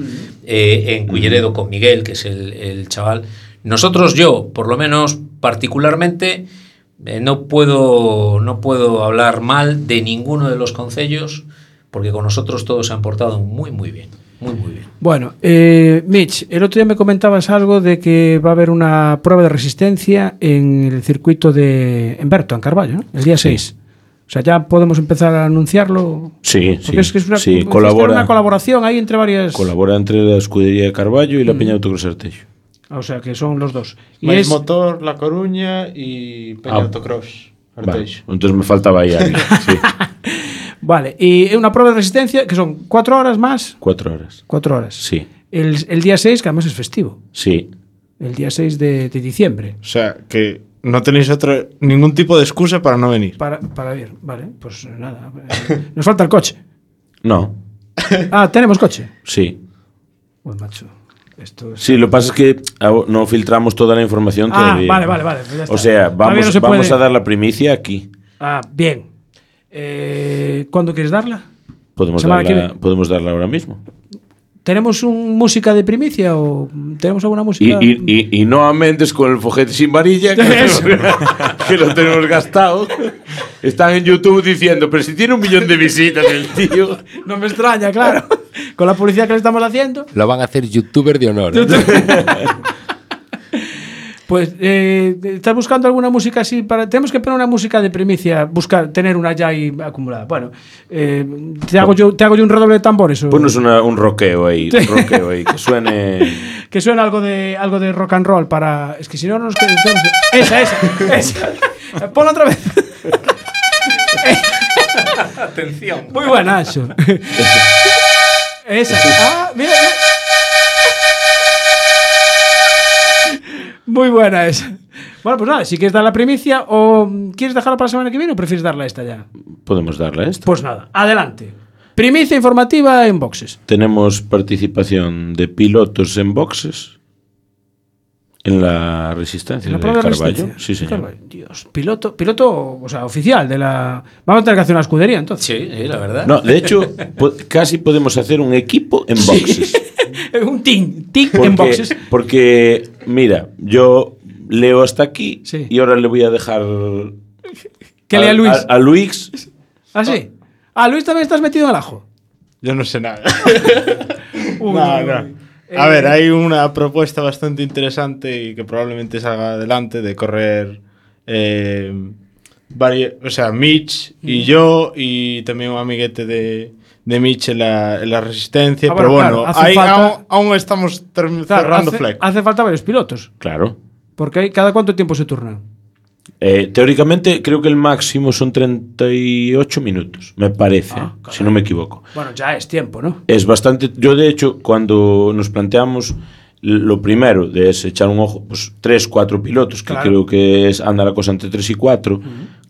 Speaker 6: eh, en Culleredo con Miguel, que es el, el chaval. Nosotros, yo, por lo menos particularmente, no, puedo, no puedo hablar mal de ninguno de los concellos, porque con nosotros todos se han portado muy, muy bien. Muy, muy bien.
Speaker 2: Bueno, eh, Mitch, el otro día me comentabas algo de que va a haber una prueba de resistencia en el circuito de Emberto, en Carballo, ¿no? el día 6. O sea, ya podemos empezar a anunciarlo.
Speaker 10: Sí,
Speaker 2: Porque
Speaker 10: sí.
Speaker 2: es que es una,
Speaker 10: sí, colabora,
Speaker 2: una colaboración ahí entre varias.
Speaker 10: colabora entre la escudería de Carballo y la Peña Autocross Arteixo.
Speaker 2: o sea, que son los dos. Y es,
Speaker 8: Motor, La Coruña y Peña
Speaker 10: Ah.
Speaker 8: Autocross.
Speaker 10: Vale,
Speaker 8: Arteixo.
Speaker 10: entonces me faltaba ahí alguien. Sí,
Speaker 2: Vale, y una prueba de resistencia que son cuatro horas más.
Speaker 10: cuatro horas.
Speaker 2: Cuatro horas.
Speaker 10: Sí,
Speaker 2: El, el día 6, que además es festivo.
Speaker 10: sí.
Speaker 2: El día 6 de, de diciembre.
Speaker 8: O sea, que no tenéis otro, ningún tipo de excusa para no venir.
Speaker 2: Para, para ir. Vale, pues nada. Nos falta el coche.
Speaker 10: No,
Speaker 2: Ah, tenemos coche.
Speaker 10: sí.
Speaker 2: Pues macho. Esto es-
Speaker 10: Sí, lo que pasa es que no filtramos toda la información
Speaker 2: Ah,
Speaker 10: todavía.
Speaker 2: vale, vale, vale. pues ya está.
Speaker 10: O sea, vamos,
Speaker 2: no se
Speaker 10: vamos
Speaker 2: puede-
Speaker 10: a dar la primicia aquí.
Speaker 2: Ah, bien. Eh, ¿Cuándo quieres darla?
Speaker 10: Podemos
Speaker 2: Semana
Speaker 10: darla, podemos darla ahora mismo.
Speaker 2: ¿Tenemos un música de primicia o tenemos alguna
Speaker 10: Y,
Speaker 2: música?
Speaker 10: y, y, y no a Méndez con el fojete sin varilla, que,
Speaker 2: Eso.
Speaker 10: que lo tenemos gastado. Están en YouTube diciendo, pero si tiene un millón de visitas el tío.
Speaker 2: No me extraña, claro. Con la publicidad que le estamos haciendo.
Speaker 5: Lo van a hacer youtuber de honor. ¿eh?
Speaker 2: Pues, eh, ¿estás buscando alguna música así? para Tenemos que poner una música de primicia, buscar, tener una ya ahí acumulada. Bueno, eh, te, hago yo, te hago yo un redoble de tambores. o-
Speaker 10: Ponos una- un roqueo ahí, un roqueo ahí, que suene.
Speaker 2: Que suena algo de, algo de rock and roll para. Es que si no, no nos quedamos. Esa, esa, esa. Ponla otra vez.
Speaker 6: Atención.
Speaker 2: Muy buena, eso. Esa. Ah, mira, mira. Muy buena esa. Bueno, pues nada, si quieres dar la primicia o quieres dejarla para la semana que viene o prefieres darla esta ya.
Speaker 10: Podemos darle a esto.
Speaker 2: Pues nada, adelante. Primicia informativa en boxes.
Speaker 10: Tenemos participación de pilotos en boxes en la resistencia
Speaker 2: En la
Speaker 10: de Carballo.
Speaker 2: resistencia.
Speaker 10: Sí, señor.
Speaker 2: Carballo. Dios, piloto, piloto, o sea, oficial de la. Vamos a tener que hacer una escudería entonces.
Speaker 6: Sí, sí, la verdad.
Speaker 10: No, de hecho, po- casi podemos hacer un equipo en boxes.
Speaker 2: un team, team
Speaker 10: Porque,
Speaker 2: en boxes.
Speaker 10: porque, mira, yo leo hasta aquí
Speaker 2: Sí.
Speaker 10: y ahora le voy a dejar.
Speaker 2: Que lea Luis.
Speaker 10: A, a Luis.
Speaker 2: Ah, sí. Ah, Luis también estás metido en el ajo.
Speaker 8: Yo no sé nada.
Speaker 2: Uy,
Speaker 8: no,
Speaker 2: uy,
Speaker 8: no.
Speaker 2: uy.
Speaker 8: A
Speaker 2: Eh,
Speaker 8: ver, hay una propuesta bastante interesante y que probablemente salga adelante de correr. eh, o sea, Mitch y yo y también un amiguete de, de Mitch en la, en la resistencia.
Speaker 2: Ah,
Speaker 8: pero
Speaker 2: bueno, claro,
Speaker 8: ahí
Speaker 2: falta-
Speaker 8: aún, aún estamos
Speaker 2: Claro,
Speaker 8: cerrando
Speaker 2: hace,
Speaker 8: fleco.
Speaker 2: hace falta varios pilotos.
Speaker 10: Claro.
Speaker 2: Porque hay, ¿cada cuánto tiempo se turnan?
Speaker 10: Eh, teóricamente creo que el máximo son 38 minutos, me parece,
Speaker 2: Ah,
Speaker 10: si no me equivoco.
Speaker 2: Bueno, ya es tiempo, ¿no?
Speaker 10: Es bastante. Yo, de hecho, cuando nos planteamos lo primero de es echar un ojo, pues tres, cuatro pilotos, que
Speaker 2: Claro.
Speaker 10: creo que es anda la cosa entre tres y cuatro.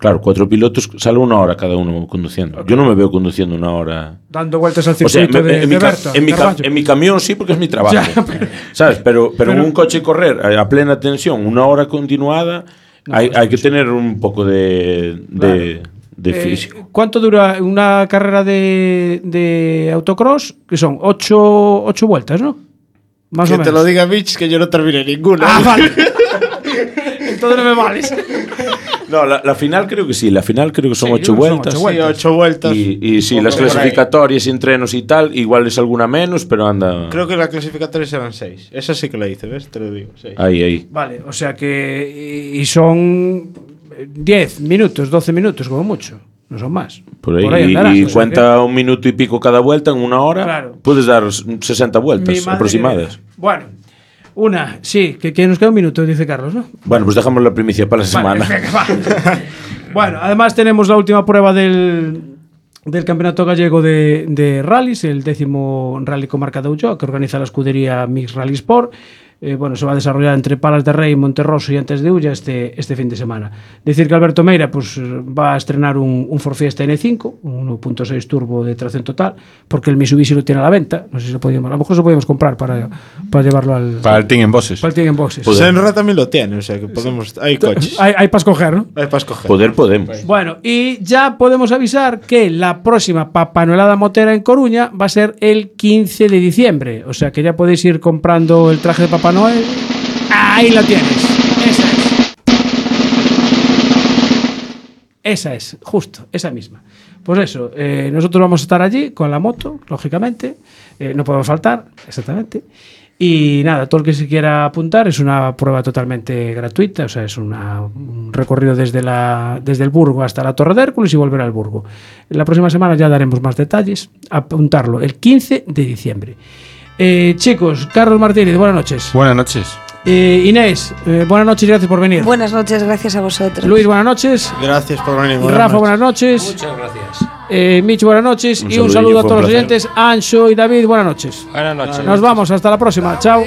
Speaker 10: Claro, cuatro pilotos sale una hora cada uno conduciendo. Yo no me veo conduciendo una hora.
Speaker 2: Dando vueltas al
Speaker 10: O sea,
Speaker 2: circuito de,
Speaker 10: en, mi
Speaker 2: de
Speaker 10: ca-
Speaker 2: Berto,
Speaker 10: en mi ca-
Speaker 2: Carballo.
Speaker 10: en mi camión sí, porque es mi trabajo.
Speaker 2: Ya,
Speaker 10: ¿Sabes? Pero, pero, en un coche correr a a plena tensión, una hora continuada, hay, hay que tener un poco de, de, de
Speaker 2: Eh,
Speaker 10: físico.
Speaker 2: ¿Cuánto dura una carrera de, de autocross? Que son ocho, ocho vueltas, ¿no? Más
Speaker 8: que
Speaker 2: o
Speaker 8: te
Speaker 2: menos.
Speaker 8: lo diga Mitch que yo no terminé ninguna.
Speaker 2: Ah, vale. Entonces no me vales.
Speaker 10: No, la, la final creo que sí. La final creo que son
Speaker 2: Sí,
Speaker 10: ocho
Speaker 2: son
Speaker 10: vueltas.
Speaker 2: ocho
Speaker 8: Sí,
Speaker 2: vueltas.
Speaker 8: ocho vueltas.
Speaker 10: Y, y sí, las
Speaker 8: ahí.
Speaker 10: clasificatorias, entrenos y tal, igual es alguna menos, pero anda
Speaker 8: Creo que la clasificatoria eran seis. Esa sí que la hice, ¿ves? Te lo digo. seis.
Speaker 10: ahí, ahí.
Speaker 2: Vale, o sea que. Y y son 10 minutos, 12 minutos, como mucho. No son más.
Speaker 10: Por ahí. y
Speaker 2: andarás,
Speaker 10: y
Speaker 2: o sea
Speaker 10: cuenta un minuto y pico cada vuelta en una hora.
Speaker 2: Claro.
Speaker 10: Puedes dar 60
Speaker 2: Mi
Speaker 10: vueltas aproximadas.
Speaker 2: que- Bueno, una, sí, que, que nos queda un minuto, dice Carlos, ¿no?
Speaker 10: Bueno, pues dejamos la primicia para la semana.
Speaker 2: va. bueno, además tenemos la última prueba del, del Campeonato Gallego de, de Rallys, el décimo Rally Comarca de Ulloa, que organiza la escudería Mix Rally Sport. Eh, bueno, se va a desarrollar entre Palas de Rey, Monterroso y Antes de Ulla este, este fin de semana. Decir que Alberto Meira pues, va a estrenar un, un Ford Fiesta N5, un 1.6 turbo de tracción total, porque el Mitsubishi lo tiene a la venta. No sé si lo podíamos, a lo mejor lo podíamos comprar para, para llevarlo al,
Speaker 3: Para el team en bosses.
Speaker 2: para el Team en Boxes.
Speaker 8: Senra también lo tiene, o sea que podemos. Hay coches.
Speaker 2: Hay, hay para escoger, ¿no?
Speaker 8: Hay para escoger.
Speaker 10: Poder podemos.
Speaker 2: Bueno, y ya podemos avisar que la próxima Papanuelada Motera en Coruña va a ser el 15 de diciembre. O sea que ya podéis ir comprando el traje de Papá Noel. Ahí lo tienes. Esa es. Esa es, justo, esa misma. Pues eso, eh, nosotros vamos a estar allí con la moto, lógicamente. Eh, no podemos faltar, exactamente. Y nada, todo el que se quiera apuntar es una prueba totalmente gratuita, o sea, es una- un recorrido desde, la, desde el Burgo hasta la Torre de Hércules y volver al Burgo. La próxima semana ya daremos más detalles. Apuntarlo el 15 de diciembre. Eh, chicos, Carlos Martínez, buenas noches.
Speaker 3: Buenas noches.
Speaker 2: Eh, Inés, eh, buenas noches y gracias por venir.
Speaker 7: Buenas noches, gracias a vosotros.
Speaker 2: Luis, buenas noches.
Speaker 8: Gracias por venir.
Speaker 2: Rafa, buenas noches.
Speaker 6: Muchas gracias.
Speaker 2: Eh, Mitch, buenas noches.
Speaker 10: Un
Speaker 2: y un saludo a todos los oyentes. Ancho y David, buenas noches.
Speaker 5: Buenas noches.
Speaker 2: Nos vamos, hasta la próxima. Chao.